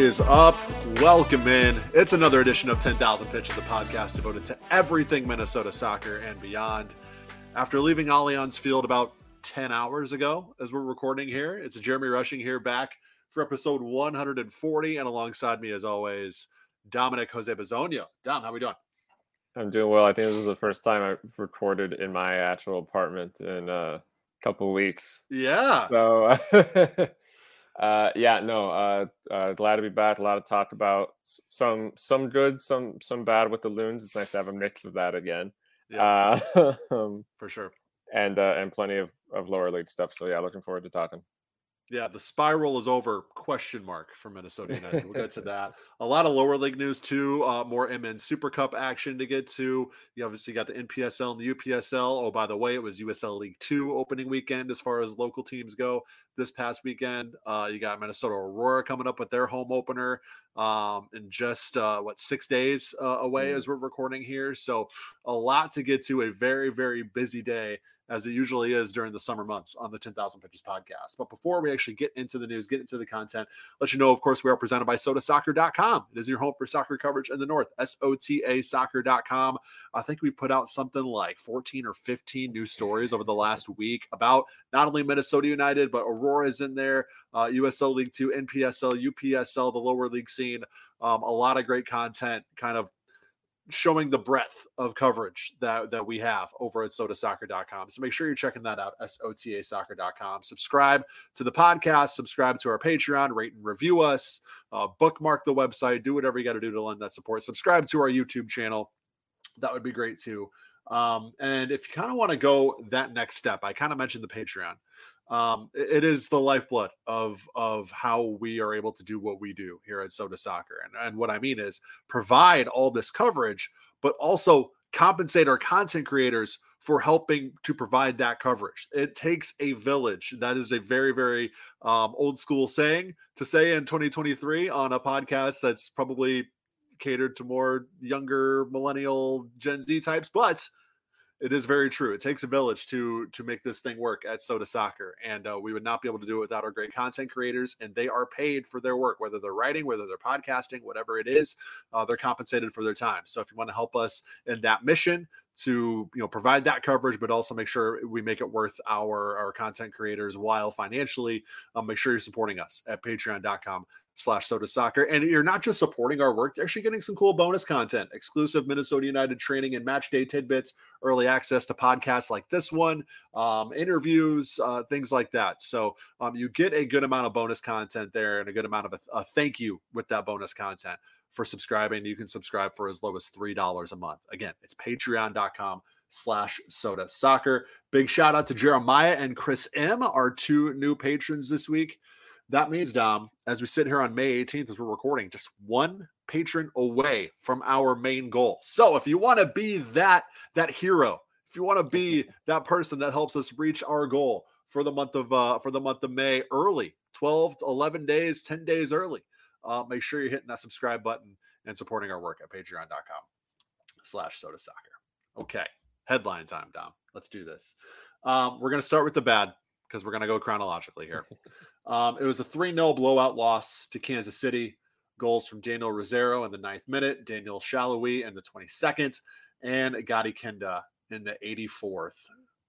Is up? Welcome in. It's another edition of 10,000 Pitches, a podcast devoted to everything Minnesota soccer and beyond. After leaving Allianz Field about 10 hours ago, as we're recording here, it's Jeremy Rushing here back for episode 140. And alongside me, as always, Dominic Jose Bazonio. Dom, how are we doing? I'm doing well. I think this is the first time I've recorded in my actual apartment in a couple weeks. Yeah. So Uh, yeah, no. Uh, uh, glad to be back. A lot of talk about some some good, some some bad with the loons. It's nice to have a mix of that again. Yeah, uh, um, for sure. And uh, and plenty of of lower league stuff. So yeah, looking forward to talking. Yeah, the spiral is over. Question mark for Minnesota United. We'll get to that. A lot of lower league news too. Uh, more MN Super Cup action to get to. You obviously got the NPSL and the UPSL. Oh, by the way, it was USL League Two opening weekend as far as local teams go. This past weekend, uh, you got Minnesota Aurora coming up with their home opener um, in just uh, what six days uh, away mm. as we're recording here. So a lot to get to. A very very busy day as it usually is during the summer months on the 10,000 Pitches podcast. But before we actually get into the news, get into the content, let you know, of course, we are presented by sotasoccer.com. It is your home for soccer coverage in the North, S-O-T-A soccer.com. I think we put out something like 14 or 15 new stories over the last week about not only Minnesota United, but Aurora is in there, uh, USL League Two, NPSL, UPSL, the lower league scene. Um, a lot of great content kind of showing the breadth of coverage that, that we have over at sotasoccer.com. So make sure you're checking that out, S-O-T-A soccer.com. Subscribe to the podcast, subscribe to our Patreon, rate and review us, uh, bookmark the website, do whatever you got to do to lend that support. Subscribe to our YouTube channel. That would be great too. Um, and if you kind of want to go that next step, I kind of mentioned the Patreon um, it is the lifeblood of of how we are able to do what we do here at Sota Soccer. And, and what I mean is provide all this coverage, but also compensate our content creators for helping to provide that coverage. It takes a village. That is a very, very um, old school saying to say in 2023 on a podcast that's probably catered to more younger millennial Gen Z types, but it is very true. It takes a village to to make this thing work at Sota Soccer, and uh, we would not be able to do it without our great content creators. And they are paid for their work, whether they're writing, whether they're podcasting, whatever it is. Uh, they're compensated for their time. So if you want to help us in that mission to you know provide that coverage, but also make sure we make it worth our our content creators while financially, um, make sure you're supporting us at Patreon.com slash Sota Soccer. And you're not just supporting our work, you're actually getting some cool bonus content, exclusive Minnesota United training and match day tidbits, early access to podcasts like this one, um, interviews, uh, things like that. So um, you get a good amount of bonus content there and a good amount of a, a thank you with that bonus content for subscribing. You can subscribe for as low as $3 a month. Again, it's patreon.com slash Sota Soccer. Big shout out to Jeremiah and Chris M, our two new patrons this week. That means, Dom, as we sit here on May 18th, as we're recording, just one patron away from our main goal. So if you want to be that that hero, if you want to be that person that helps us reach our goal for the month of uh, for the month of May early, 12 to 11 days, 10 days early, uh, make sure you're hitting that subscribe button and supporting our work at patreon.com slash Sota Soccer. Okay, headline time, Dom. Let's do this. Um, we're going to start with the bad because we're going to go chronologically here. Um, it was a 3 0 blowout loss to Kansas City. Goals from Daniel Rosero in the ninth minute, Daniel Salloi in the 22nd, and Gadi Kinda in the 84th.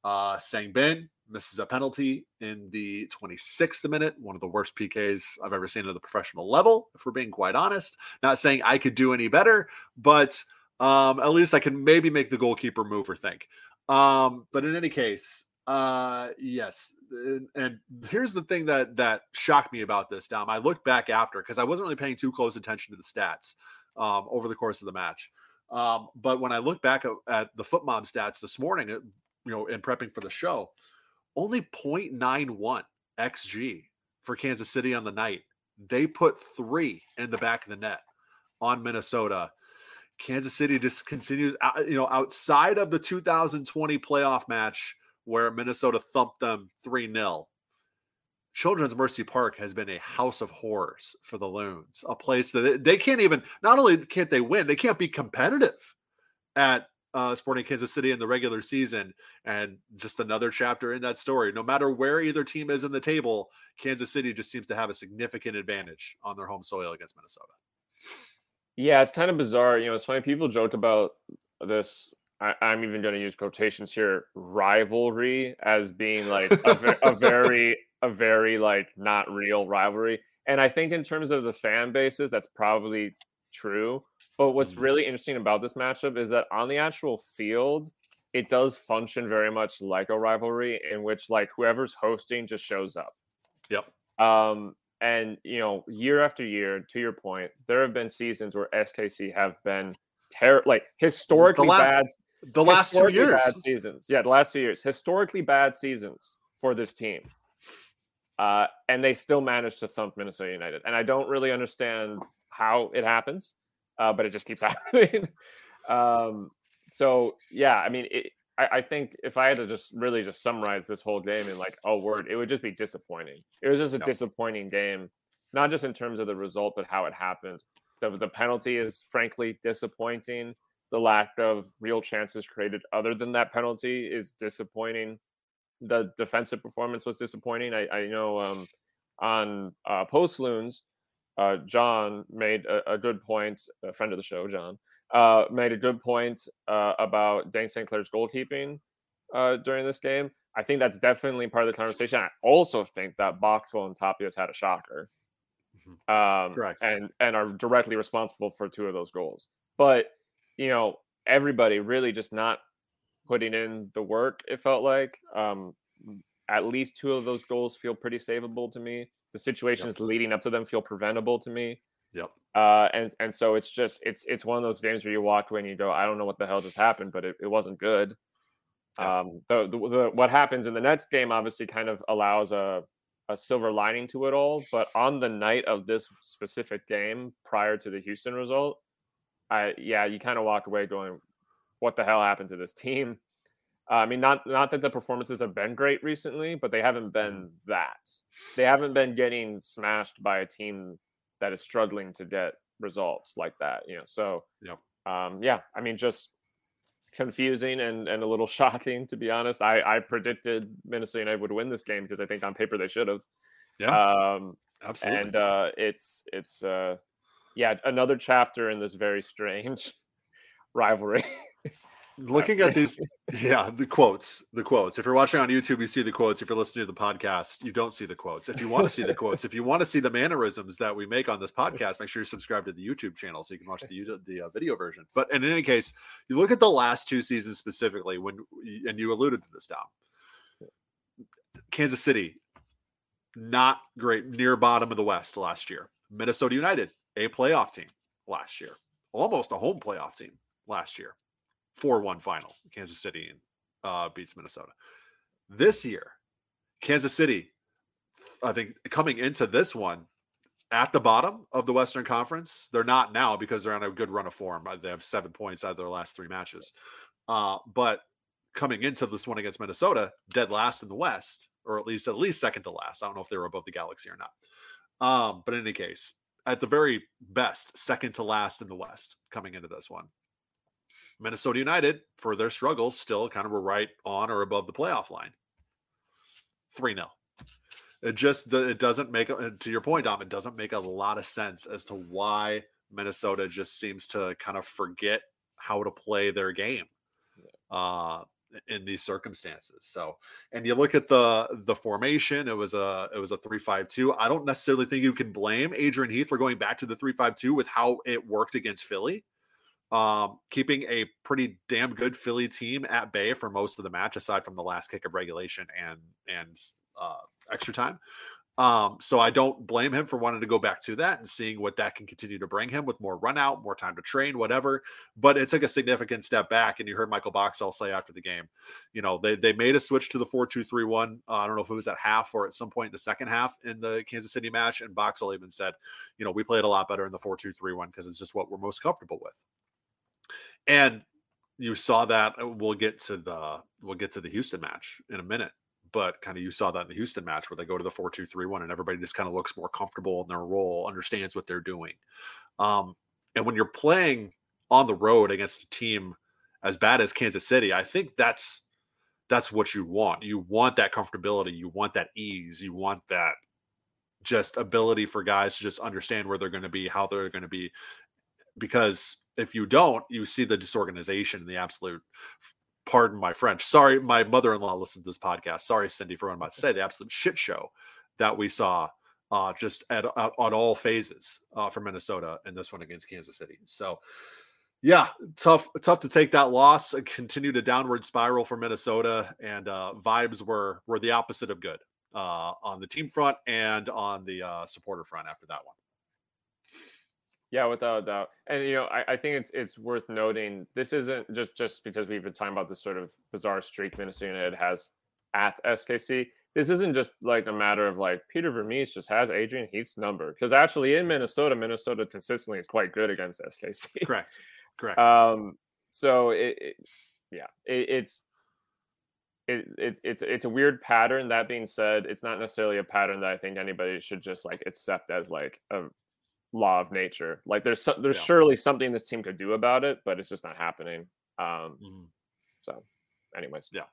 Uh, Sangbin misses a penalty in the 26th minute, one of the worst PKs I've ever seen at the professional level, if we're being quite honest. Not saying I could do any better, but um, at least I can maybe make the goalkeeper move or think. Um, but in any case, uh, yes. And, here's the thing that that shocked me about this, Dom. I looked back after because I wasn't really paying too close attention to the stats um, over the course of the match. Um, but when I look back at, at the FotMob stats this morning, you know, in prepping for the show, only 0.91 xG for Kansas City on the night. They put three in the back of the net on Minnesota. Kansas City just continues, uh, you know, outside of the 2020 playoff match where Minnesota thumped them 3 0. Children's Mercy Park has been a house of horrors for the Loons, a place that they can't even, not only can't they win, they can't be competitive at uh, Sporting Kansas City in the regular season, and just another chapter in that story. No matter where either team is in the table, Kansas City just seems to have a significant advantage on their home soil against Minnesota. Yeah, it's kind of bizarre. You know, it's funny. People joke about this. I, am even going to use quotations here rivalry as being like a, a very, a very like not real rivalry. And I think in terms of the fan bases, that's probably true. But what's mm-hmm. really interesting about this matchup is that on the actual field, it does function very much like a rivalry in which like whoever's hosting just shows up. Yep. Um, and you know, year after year, to your point, there have been seasons where SKC have been ter- like historically bad. The last two years, bad seasons. Yeah, the last two years, historically bad seasons for this team. Uh, and they still managed to thump Minnesota United. And I don't really understand how it happens, uh, but it just keeps happening. um, so yeah, I mean, it, I, I, think if I had to just really just summarize this whole game in like a word, it would just be disappointing. It was just a no. disappointing game, not just in terms of the result, but how it happened. The, the penalty is frankly disappointing. The lack of real chances created other than that penalty is disappointing. The defensive performance was disappointing. I, I know um, on uh, post loons, uh, John made a, a, good point, a friend of the show, John, uh, made a good point uh, about Dane St. Clair's goalkeeping uh, during this game. I think that's definitely part of the conversation. I also think that Boxall and Tapias had a shocker. Mm-hmm. Um. And, and are directly responsible for two of those goals. But, you know, everybody really just not putting in the work, it felt like. Um, at least two of those goals feel pretty savable to me. The situations yep. leading up to them feel preventable to me. Yep. Uh, and and so it's just it's it's one of those games where you walk away and you go, I don't know what the hell just happened, but it, it wasn't good. Um, the, the, the what happens in the next game obviously kind of allows a a silver lining to it all. But on the night of this specific game, prior to the Houston result, I yeah, you kind of walk away going, what the hell happened to this team? Uh, I mean, not not that the performances have been great recently, but they haven't been mm-hmm. that. They haven't been getting smashed by a team that is struggling to get results like that. You know, so yep. um, yeah, I mean, just confusing and, and a little shocking to be honest. I, I predicted Minnesota United would win this game because I think on paper they should have. Yeah. Um, absolutely. And uh, it's it's uh, yeah another chapter in this very strange rivalry. looking at these yeah the quotes the quotes. If you're watching on youtube you see the quotes. If you're listening to the podcast you don't see the quotes. If you want to see the quotes if you want to see the mannerisms that we make on this podcast make sure you subscribe to the youtube channel so you can watch the YouTube, the uh, video version. But in any case you look at the last two seasons specifically when and you alluded to this Dom kansas city not great near bottom of the west last year. Minnesota united a playoff team last year almost a home playoff team last year 4 1 final. Kansas City uh, beats Minnesota. This year, Kansas City, I think coming into this one at the bottom of the Western Conference, they're not now because they're on a good run of form. They have seven points out of their last three matches. Uh, but coming into this one against Minnesota, dead last in the West, or at least at least second to last. I don't know if they were above the Galaxy or not. Um, but in any case, at the very best, second to last in the West coming into this one. Minnesota United, for their struggles, still kind of were right on or above the playoff line. 3 0. It just it doesn't make to your point, Dom. It doesn't make a lot of sense as to why Minnesota just seems to kind of forget how to play their game uh, in these circumstances. So, and you look at the the formation. It was a it was a three five two. I don't necessarily think you can blame Adrian Heath for going back to the three five two with how it worked against Philly um, keeping a pretty damn good Philly team at bay for most of the match, aside from the last kick of regulation and and uh, extra time. Um, so I don't blame him for wanting to go back to that and seeing what that can continue to bring him with more run out, more time to train, whatever. But it took a significant step back. And you heard Michael Boxall say after the game, you know, they, they made a switch to the 4 2 3 1. Uh, I don't know if it was at half or at some point in the second half in the Kansas City match. And Boxall even said, you know, we played a lot better in the 4 2 3 1 because it's just what we're most comfortable with. And you saw that uh, we'll get to the we'll get to the Houston match in a minute, but kind of you saw that in the Houston match where they go to the four two three one and everybody just kind of looks more comfortable in their role, understands what they're doing. Um, and when you're playing on the road against a team as bad as Kansas City, I think that's that's what you want. You want that comfortability, you want that ease, you want that just ability for guys to just understand where they're going to be, how they're going to be because if you don't, you see the disorganization, and the absolute pardon my French. Sorry, my mother-in-law listened to this podcast. Sorry, Cindy, for what I'm about to say. The absolute shit show that we saw uh, just at, at, on all phases uh, for Minnesota in this one against Kansas City. So, yeah, tough, tough to take that loss and continue to downward spiral for Minnesota. And uh, vibes were were the opposite of good uh, on the team front and on the uh, supporter front after that one. Yeah, without a doubt. And you know, I, I, think it's it's worth noting this isn't just just because we've been talking about this sort of bizarre streak Minnesota United has at SKC. This isn't just like a matter of like Peter Vermes just has Adrian Heath's number because actually in Minnesota, Minnesota consistently is quite good against SKC. Correct. Correct. Um. So it, it yeah, it, it's it, it, it's it's a weird pattern. That being said, it's not necessarily a pattern that I think anybody should just like accept as like a law of nature. Like there's so, there's yeah. surely something this team could do about it, but it's just not happening. Um, mm-hmm. So, anyways, yeah.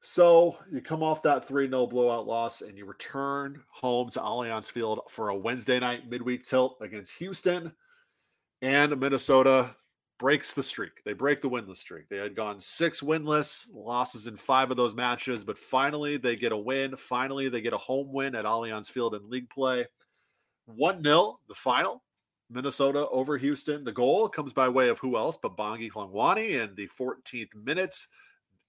So you come off that 3 0 blowout loss and you return home to Allianz Field for a Wednesday night midweek tilt against Houston. And Minnesota breaks the streak. They break the winless streak. They had gone six winless, losses in five of those matches, but finally they get a win. Finally, they get a home win at Allianz Field in league play. 1 0, the final. Minnesota over Houston. The goal comes by way of who else but Bongi Hlongwane in the 14th minutes.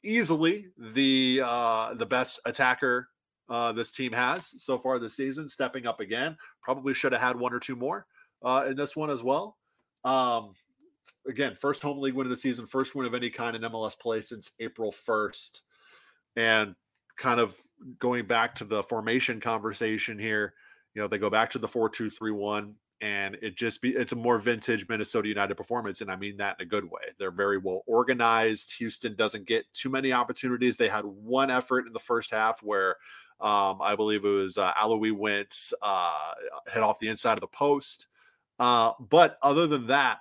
Easily the uh, the best attacker uh, this team has so far this season, stepping up again. Probably should have had one or two more uh, in this one as well. Um, again, first home league win of the season, first win of any kind in MLS play since April 1st. And kind of going back to the formation conversation here, you know, they go back to the 4 2 3 1, and it just be it's a more vintage Minnesota United performance. And I mean that in a good way. They're very well organized. Houston doesn't get too many opportunities. They had one effort in the first half where um, I believe it was uh, Aloui went uh, hit off the inside of the post. Uh, but other than that,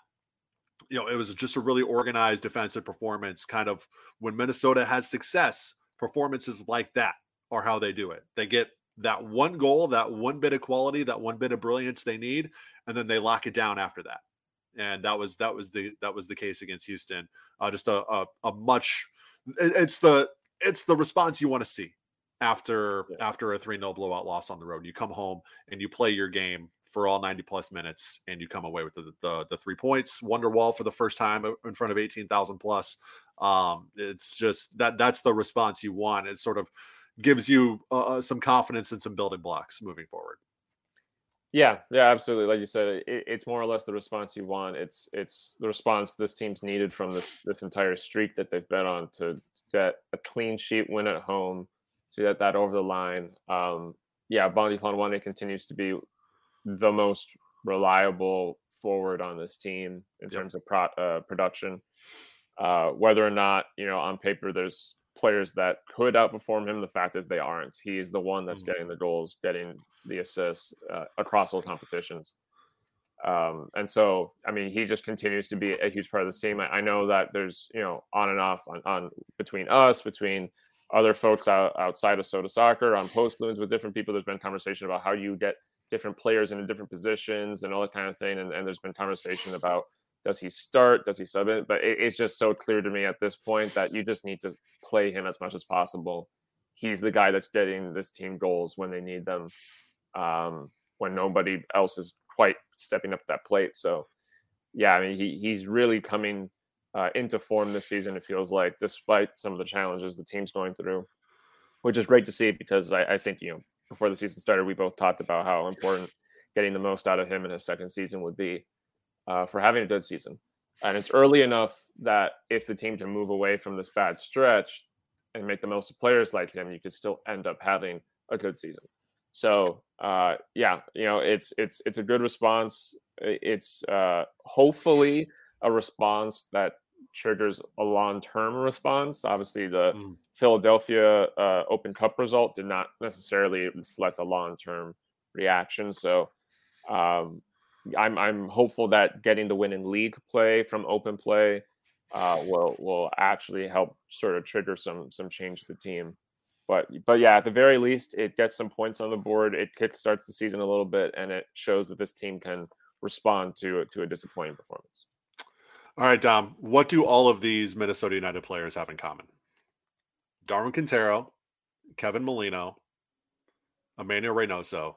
you know, it was just a really organized defensive performance. Kind of when Minnesota has success, performances like that are how they do it. They get that one goal, that one bit of quality, that one bit of brilliance they need, and then they lock it down after that. And that was that was the that was the case against Houston. Uh, just a, a, a much it's the it's the response you want to see after yeah. after a 3-0 blowout loss on the road. You come home and you play your game for all 90 plus minutes and you come away with the the, the three points. Wonderwall for the first time in front of 18,000 plus. Um, it's just that that's the response you want. It's sort of gives you uh, uh, some confidence and some building blocks moving forward. Yeah, yeah, absolutely. Like you said, it, it's more or less the response you want. It's it's the response this team's needed from this this entire streak that they've been on to get a clean sheet win at home, to get that over the line. Um, yeah, Bongi Hlongwane continues to be the most reliable forward on this team in yep. terms of pro, uh, production. Uh, whether or not you know on paper there's players that could outperform him. The fact is they aren't. He's the one that's mm-hmm. getting the goals, getting the assists uh, across all competitions. Um, and so, I mean, he just continues to be a huge part of this team. I, I know that there's, you know, on and off on, on between us, between other folks out, outside of Sota Soccer, on post loons with different people. There's been conversation about how you get different players into different positions and all that kind of thing. And, and there's been conversation about does he start? Does he sub it? But it, it's just so clear to me at this point that you just need to play him as much as possible. He's the guy that's getting this team goals when they need them, um, when nobody else is quite stepping up that plate. So, yeah, I mean, he, he's really coming uh, into form this season. It feels like, despite some of the challenges the team's going through, which is great to see because I, I think you know before the season started, we both talked about how important getting the most out of him in his second season would be uh, for having a good season. And it's early enough that if the team can move away from this bad stretch and make the most of players like him, you could still end up having a good season. So uh, yeah, you know, it's it's it's a good response. It's uh, hopefully a response that triggers a long-term response. Obviously, the mm. Philadelphia uh, Open Cup result did not necessarily reflect a long-term reaction. So um, I'm I'm hopeful that getting the win in league play from open play uh, will will actually help sort of trigger some some change to the team. But but yeah, at the very least, it gets some points on the board. It kickstarts the season a little bit, and it shows that this team can respond to to a disappointing performance. All right, Dom. What do all of these Minnesota United players have in common? Darwin Quintero, Kevin Molino, Emmanuel Reynoso,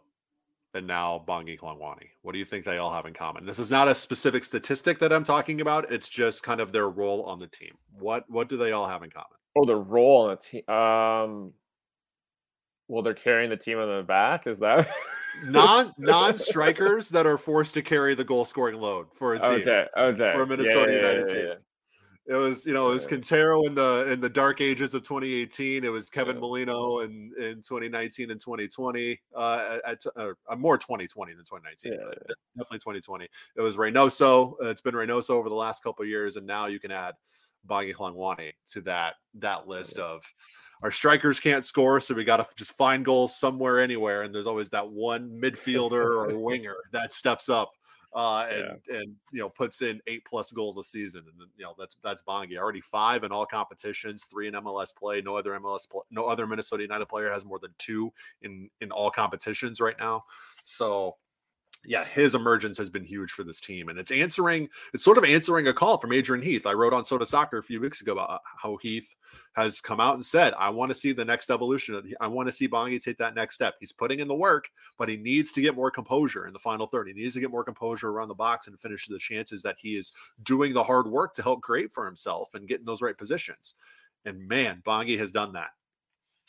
and now Bongi Hlongwane. What do you think they all have in common? This is not a specific statistic that I'm talking about. It's just kind of their role on the team. What what do they all have in common? Oh, the role on the team. Um, well, they're carrying the team on their back. Is that non non strikers that are forced to carry the goal scoring load for a team? Okay, okay, for a Minnesota yeah, yeah, United yeah, team. Yeah. It was, you know, it was Quintero in the in the dark ages of 2018. It was Kevin Yeah. Molino in in 2019 and 2020. Uh, at, uh, more 2020 than 2019. Yeah, but Definitely 2020. It was Reynoso. It's been Reynoso over the last couple of years, and now you can add Bongi Hlongwane to that that list of our strikers can't score, so we got to just find goals somewhere, anywhere. And there's always that one midfielder or winger that steps up uh, and and you know puts in eight plus goals a season, and you know that's that's Bongi already five in all competitions, three in MLS play. No other MLS, no other Minnesota United player has more than two in in all competitions right now. So yeah, his emergence has been huge for this team, and it's answering. It's sort of answering a call from Adrian Heath. I wrote on Sota Soccer a few weeks ago about uh, how Heath has come out and said, "I want to see the next evolution. I want to see Bongi take that next step. He's putting in the work, but he needs to get more composure in the final third. He needs to get more composure around the box and finish the chances that he is doing the hard work to help create for himself and get in those right positions." And man, Bongi has done that.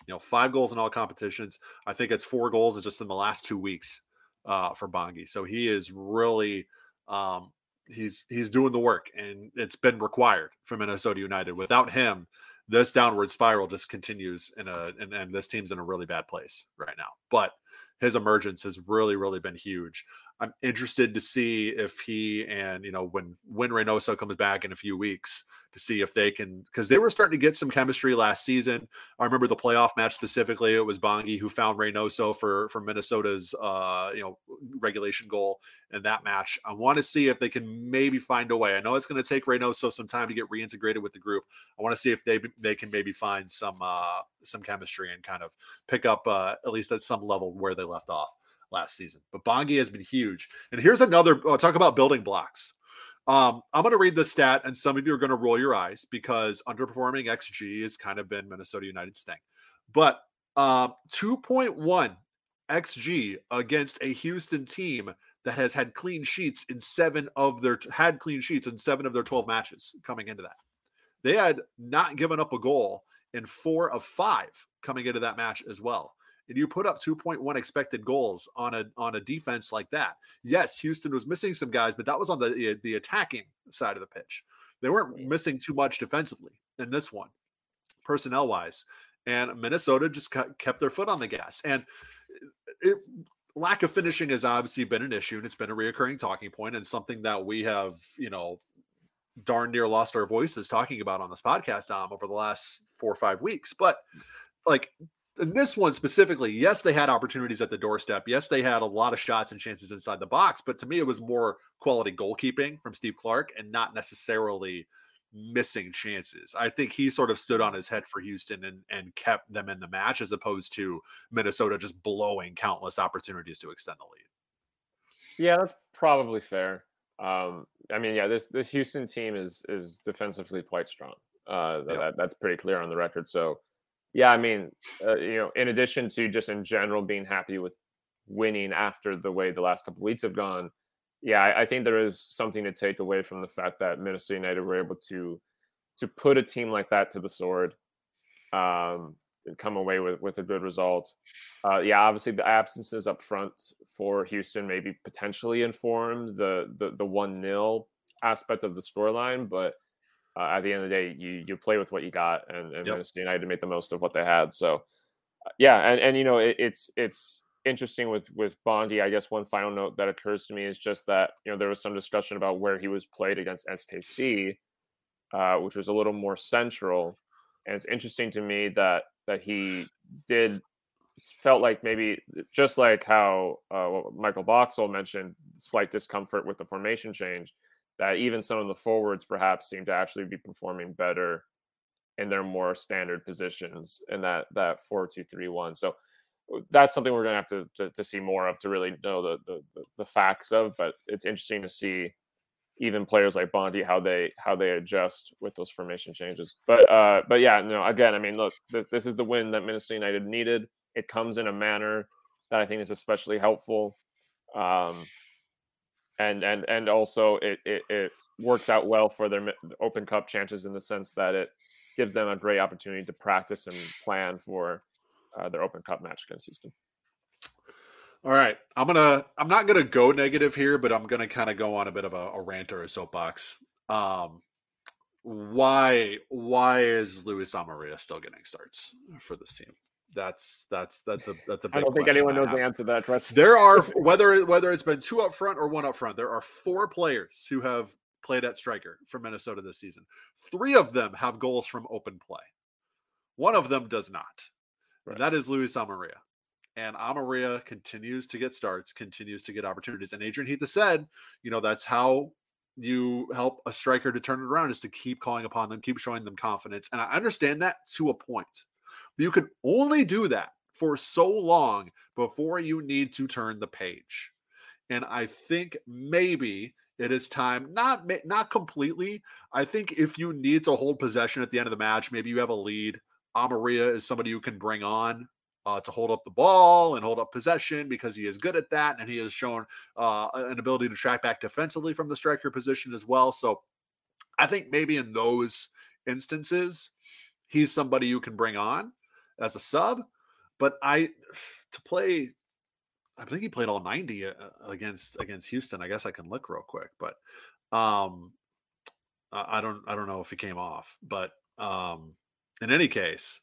You know, five goals in all competitions. I think it's four goals just in the last two weeks uh, for Bongi. So he is really um, he's he's doing the work, and it's been required for Minnesota United. Without him, this downward spiral just continues in a and, and this team's in a really bad place right now. But his emergence has really really been huge. I'm interested to see if he and you know when when Reynoso comes back in a few weeks to see if they can because they were starting to get some chemistry last season. I remember the playoff match specifically. It was Bongi who found Reynoso for for Minnesota's uh, you know regulation goal in that match. I want to see if they can maybe find a way. I know it's going to take Reynoso some time to get reintegrated with the group. I want to see if they they can maybe find some uh, some chemistry and kind of pick up uh, at least at some level where they left off last season. But Bongi has been huge. And here's another uh, talk about building blocks. Um, I'm going to read this stat, and some of you are going to roll your eyes because underperforming XG has kind of been Minnesota United's thing. But uh, 2.1 XG against a Houston team that has had clean sheets in seven of their had clean sheets in seven of their 12 matches coming into that. They had not given up a goal in four of five coming into that match as well and you put up 2.1 expected goals on a on a defense like that. Yes, Houston was missing some guys, but that was on the the attacking side of the pitch. They weren't missing too much defensively in this one, personnel wise. And Minnesota just kept their foot on the gas. And it, lack of finishing has obviously been an issue, and it's been a reoccurring talking point, and something that we have, you know, darn near lost our voices talking about on this podcast, Dom, over the last four or five weeks. But like this one specifically, yes, they had opportunities at the doorstep. Yes, they had a lot of shots and chances inside the box, but to me, it was more quality goalkeeping from Steve Clark and not necessarily missing chances. I think he sort of stood on his head for Houston and, and kept them in the match as opposed to Minnesota just blowing countless opportunities to extend the lead. Yeah, that's probably fair. Um, I mean, yeah, this this Houston team is is defensively quite strong. Uh, that, that's pretty clear on the record. So, yeah, I mean, uh, you know, in addition to just in general being happy with winning after the way the last couple weeks have gone, yeah, I, I think there is something to take away from the fact that Minnesota United were able to to put a team like that to the sword, um, and come away with with a good result. Uh, yeah, obviously the absences up front for Houston maybe potentially informed the the the one 0 aspect of the scoreline, but uh, at the end of the day, you you play with what you got, and, and Yep. Minnesota United made the most of what they had. So, uh, yeah, and and you know it, it's it's interesting with with Bongi. I guess one final note that occurs to me is just that you know there was some discussion about where he was played against SKC, uh, which was a little more central, and it's interesting to me that that he did felt like maybe just like how uh, Michael Boxall mentioned slight discomfort with the formation change that even some of the forwards perhaps seem to actually be performing better in their more standard positions in that that four two three one. So that's something we're gonna have to, to, to see more of to really know the, the the facts of. But it's interesting to see even players like Bongi how they how they adjust with those formation changes. But uh, but yeah, no. Again, I mean, look, this, this is the win that Minnesota United needed. It comes in a manner that I think is especially helpful. Um, and and and also it, it, it works out well for their Open Cup chances in the sense that it gives them a great opportunity to practice and plan for uh, their Open Cup match against Houston. All right, I'm gonna. I'm not gonna go negative here, but I'm gonna kind of go on a bit of a, a rant or a soapbox. Um, why? Why is Luis Amarilla still getting starts for this team? That's that's that's a that's a. I don't think anyone knows the answer to that question. There are whether whether it's been two up front or one up front. There are four players who have played at striker for Minnesota this season. Three of them have goals from open play. One of them does not. Right. And that is Luis Amarilla. And Amarilla continues to get starts, continues to get opportunities. And Adrian Heath said, you know, that's how you help a striker to turn it around is to keep calling upon them, keep showing them confidence. And I understand that to a point. You can only do that for so long before you need to turn the page. And I think maybe it is time not not completely. I think if you need to hold possession at the end of the match, maybe you have a lead. Amarilla is somebody you can bring on uh, to hold up the ball and hold up possession because he is good at that, and he has shown uh, an ability to track back defensively from the striker position as well. So I think maybe in those instances, he's somebody you can bring on as a sub. But I to play, I think he played all 90 uh, against against Houston. I guess I can look real quick, but um I don't I don't know if he came off, but um in any case,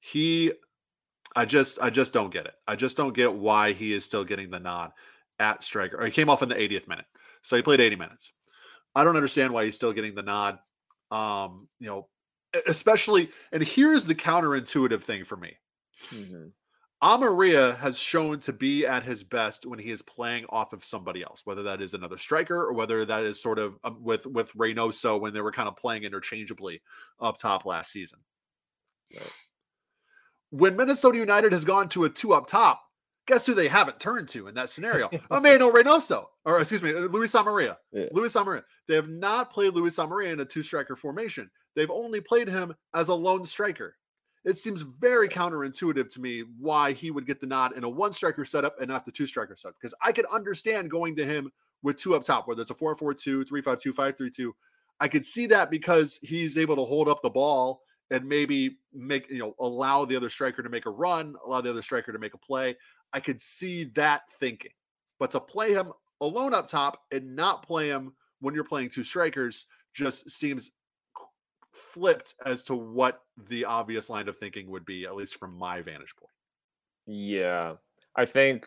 he I just I just don't get it. I just don't get why he is still getting the nod at striker. He came off in the 80th minute. So he played 80 minutes. I don't understand why he's still getting the nod. Um, you know, especially and here's the counterintuitive thing for me. Mm-hmm. Amarilla has shown to be at his best when he is playing off of somebody else, whether that is another striker or whether that is sort of um, with with Reynoso when they were kind of playing interchangeably up top last season. Right. When Minnesota United has gone to a two up top, guess who they haven't turned to in that scenario? Emmanuel Reynoso, or excuse me, Luis Amarilla. Yeah. Luis Amarilla. They have not played Luis Amarilla in a two striker formation. They've only played him as a lone striker. It seems very counterintuitive to me why he would get the nod in a one striker setup and not the two striker setup. Because I could understand going to him with two up top, whether it's a 4 4 2, 3 5 2, 5 3 2. I could see that because he's able to hold up the ball and maybe make, you know, allow the other striker to make a run, allow the other striker to make a play. I could see that thinking. But to play him alone up top and not play him when you're playing two strikers just seems flipped as to what the obvious line of thinking would be, at least from my vantage point. Yeah. I think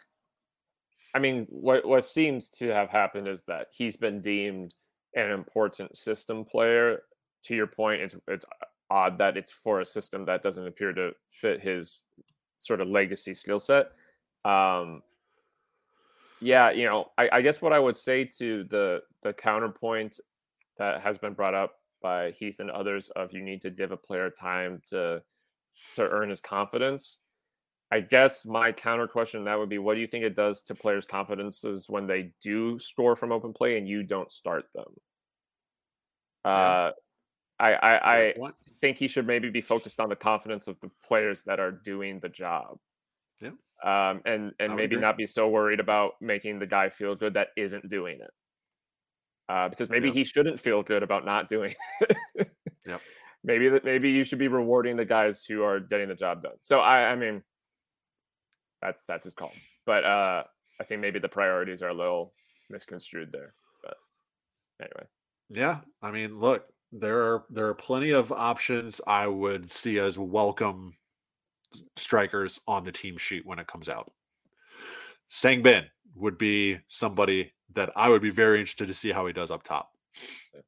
I mean what what seems to have happened is that he's been deemed an important system player. To your point, it's it's odd that it's for a system that doesn't appear to fit his sort of legacy skill set. Um, yeah, you know, I, I, guess what I would say to the the counterpoint that has been brought up by Heath and others of you need to give a player time to to earn his confidence. I guess my counter question that would be what do you think it does to players' confidences when they do score from open play and you don't start them? Yeah. Uh, I I, I think he should maybe be focused on the confidence of the players that are doing the job. Yeah. Um, and and maybe agree. not be so worried about making the guy feel good that isn't doing it. Uh, because maybe he shouldn't feel good about not doing it. yep. Maybe that maybe you should be rewarding the guys who are getting the job done. So I I mean that's that's his call. But uh I think maybe the priorities are a little misconstrued there. But anyway. Yeah. I mean, look, there are there are plenty of options I would see as welcome strikers on the team sheet when it comes out. Sangbin would be somebody that I would be very interested to see how he does up top.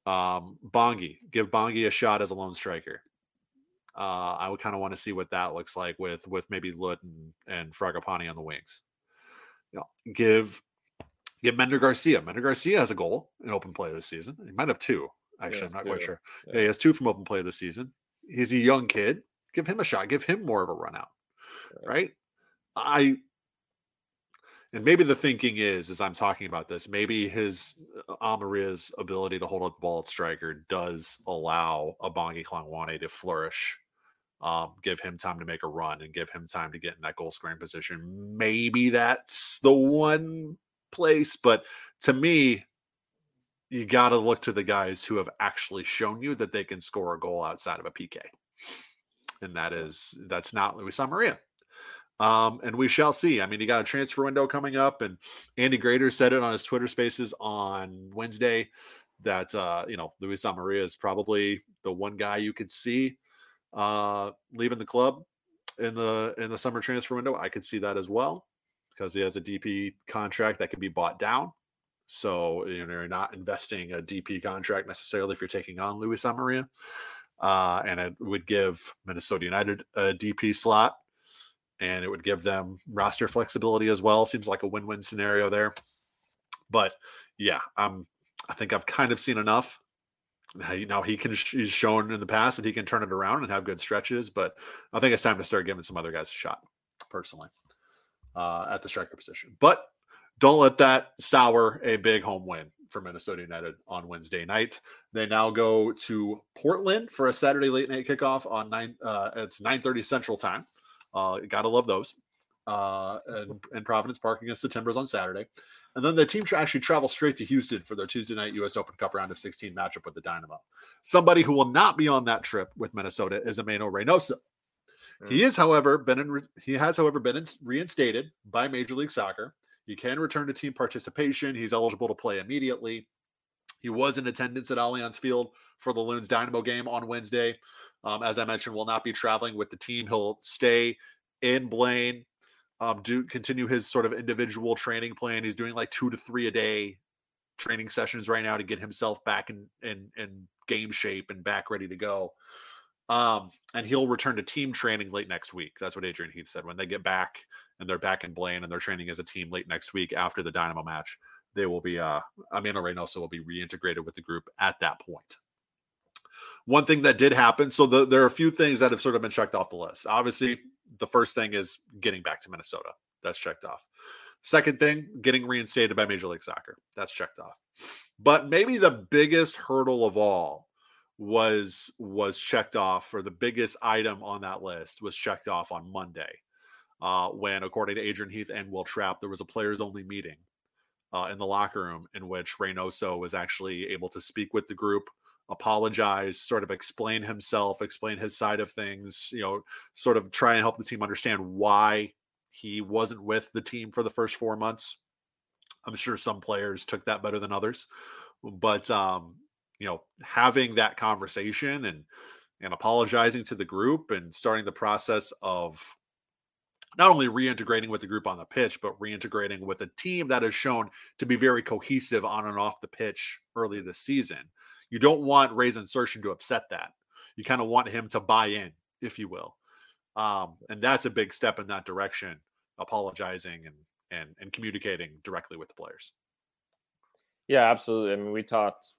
Um, Bongi, give Bongi a shot as a lone striker. Uh, I would kind of want to see what that looks like with with maybe Lod and, and Fragapane on the wings. You know, give Get Mender Garcia. Mender Garcia has a goal in open play this season. He might have two. Actually, yeah, I'm not quite sure. Yeah. he has two from open play this season. He's a young kid. Give him a shot. Give him more of a run out. Right. I and maybe the thinking is, as I'm talking about this, maybe his uh, Amarilla's ability to hold up the ball at striker does allow a Bongi Hlongwane to flourish, um, give him time to make a run and give him time to get in that goal scoring position. Maybe that's the one place, but to me, you got to look to the guys who have actually shown you that they can score a goal outside of a PK. And that is that's not Luis Amarilla. Um, and we shall see. I mean, he got a transfer window coming up, and Andy Greder said it on his Twitter Spaces on Wednesday that uh, you know Luis Amarilla is probably the one guy you could see uh, leaving the club in the in the summer transfer window. I could see that as well because he has a DP contract that can be bought down. So you know you're not investing a DP contract necessarily if you're taking on Luis Amarilla. Uh, and it would give Minnesota United a DP slot and it would give them roster flexibility as well. Seems like a win-win scenario there. But yeah, um, I think I've kind of seen enough. Now he can he's shown in the past that he can turn it around and have good stretches, but I think it's time to start giving some other guys a shot, personally, uh, at the striker position. But don't let that sour a big home win for Minnesota United on Wednesday night. They now go to Portland for a Saturday late night kickoff on nine. Uh, it's nine thirty Central Time. Uh, gotta love those. Uh, and, and Providence Park against the Timbers on Saturday. And then the team actually travels straight to Houston for their Tuesday night U.S. Open Cup round of 16 matchup with the Dynamo. Somebody who will not be on that trip with Minnesota is Emmanuel Reynoso. Mm. He is, however, been in, he has, however, been in, reinstated by Major League Soccer. He can return to team participation. He's eligible to play immediately. He was in attendance at Allianz Field for the Loons Dynamo game on Wednesday. Um, as I mentioned, will not be traveling with the team. He'll stay in Blaine, um, do continue his sort of individual training plan. He's doing like two to three a day training sessions right now to get himself back in in, in game shape and back ready to go. Um, and he'll return to team training late next week. That's what Adrian Heath said. When they get back and they're back in Blaine and they're training as a team late next week after the Dynamo match, they will be uh Amino Reynoso will be reintegrated with the group at that point. One thing that did happen, so the, there are a few things that have sort of been checked off the list. Obviously, the first thing is getting back to Minnesota. That's checked off. Second thing, getting reinstated by Major League Soccer. That's checked off. But maybe the biggest hurdle of all was was checked off, or the biggest item on that list was checked off on Monday, uh, when, according to Adrian Heath and Will Trapp, there was a players only meeting uh, in the locker room in which Reynoso was actually able to speak with the group, apologize, sort of explain himself, explain his side of things, you know, sort of try and help the team understand why he wasn't with the team for the first four months. I'm sure some players took that better than others, but um, you know, having that conversation and and apologizing to the group and starting the process of not only reintegrating with the group on the pitch, but reintegrating with a team that has shown to be very cohesive on and off the pitch early this season. You don't want Ray's insertion to upset that. You kind of want him to buy in, if you will. Um, and that's a big step in that direction, apologizing and and and communicating directly with the players. Yeah, absolutely. I mean, we talked,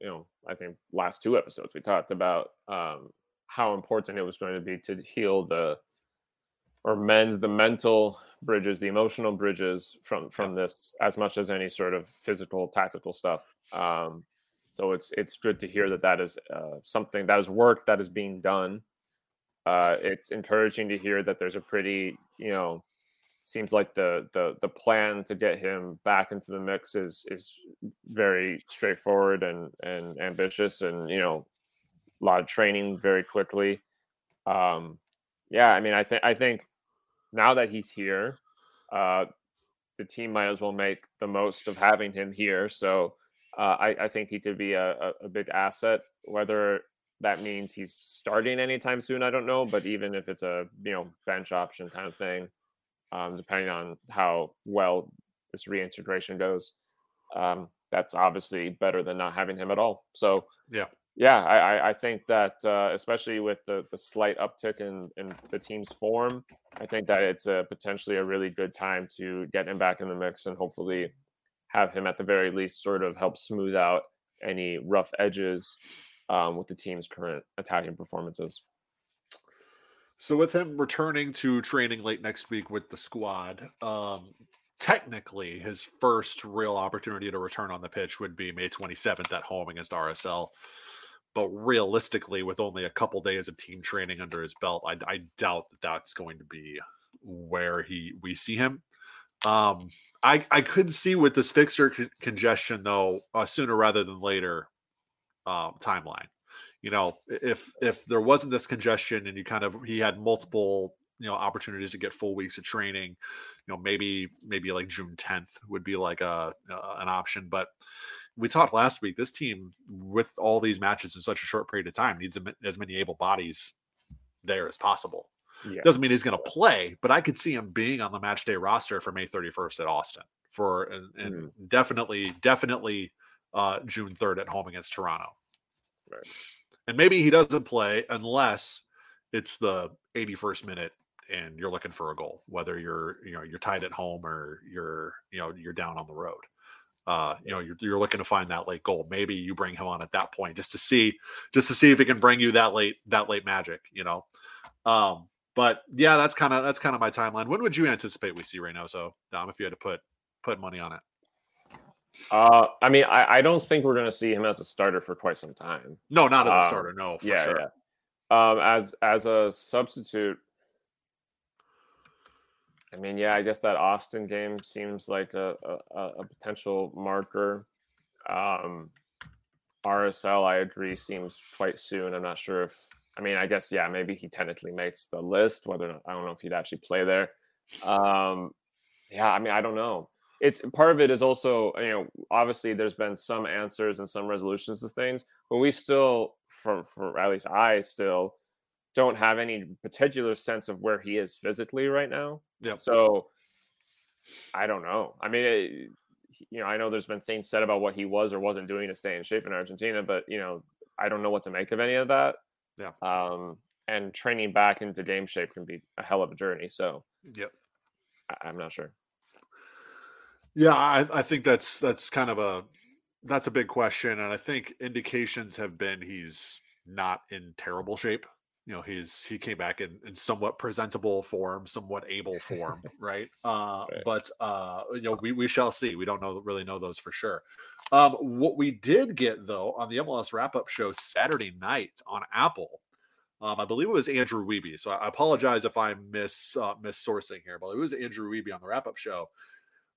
you know, I think last two episodes we talked about um, how important it was going to be to heal the or mend the mental bridges, the emotional bridges from from this as much as any sort of physical tactical stuff. Um, so it's it's good to hear that that is uh, something that is work that is being done. Uh, it's encouraging to hear that there's a pretty you know seems like the the the plan to get him back into the mix is is very straightforward and and ambitious and you know a lot of training very quickly. Um, yeah, I mean, I think I think now that he's here, uh, the team might as well make the most of having him here. So uh, I, I, think he could be a, a, a, big asset. Whether that means he's starting anytime soon, I don't know. But even if it's a you know bench option kind of thing, um, depending on how well this reintegration goes, um, that's obviously better than not having him at all. So yeah, yeah, I, I think that uh, especially with the, the slight uptick in, in the team's form, I think that it's a, potentially a really good time to get him back in the mix and hopefully have him at the very least sort of help smooth out any rough edges um, with the team's current attacking performances. So with him returning to training late next week with the squad, um, technically his first real opportunity to return on the pitch would be May 27th at home against RSL. But realistically, with only a couple days of team training under his belt, I, I doubt that that's going to be where he we see him. Um, I I could see with this fixture congestion though, uh, sooner rather than later um, timeline you know, if if there wasn't this congestion and you kind of he had multiple you know opportunities to get full weeks of training, you know, maybe maybe like June 10th would be like a, a an option, but we talked last week. This team, with all these matches in such a short period of time, needs as many able bodies there as possible. Yeah. Doesn't mean he's going to play, but I could see him being on the match day roster for May 31st at Austin for and, and mm. definitely, definitely uh, June 3rd at home against Toronto. Right. And maybe he doesn't play unless it's the 81st minute and you're looking for a goal, whether you're you know you're tied at home or you're you know you're down on the road. Uh, you know you're, you're looking to find that late goal. Maybe you bring him on at that point just to see just to see if he can bring you that late that late magic. You know, um, but yeah, that's kind of that's kind of my timeline. When would you anticipate we see Reynoso, Dom, if you had to put put money on it? Uh, I mean, I, I don't think we're going to see him as a starter for quite some time. No, not as a um, starter. No, yeah, sure. yeah. Um, as as a substitute, I mean, yeah, I guess that Austin game seems like a a, a potential marker. Um, RSL, I agree, seems quite soon. I'm not sure if. I mean, I guess yeah, maybe he technically makes the list. Whether not, I don't know if he'd actually play there. Um, yeah, I mean, I don't know it's part of it is also you know obviously there's been some answers and some resolutions to things but we still for for at least i still don't have any particular sense of where he is physically right now. Yeah. So i don't know. I mean it, you know i know there's been things said about what he was or wasn't doing to stay in shape in argentina but you know i don't know what to make of any of that. Yeah. Um and training back into game shape can be a hell of a journey so yep. I, i'm not sure yeah, I, I think that's that's kind of a that's a big question, and I think indications have been he's not in terrible shape. You know, he's he came back in, in somewhat presentable form, somewhat able form, right? Uh, right. But uh, you know, we we shall see. We don't know really know those for sure. Um, what we did get though on the MLS wrap up show Saturday night on Apple, um, I believe it was Andrew Wiebe. So I apologize if I'm miss uh, missourcing here, but it was Andrew Wiebe on the wrap up show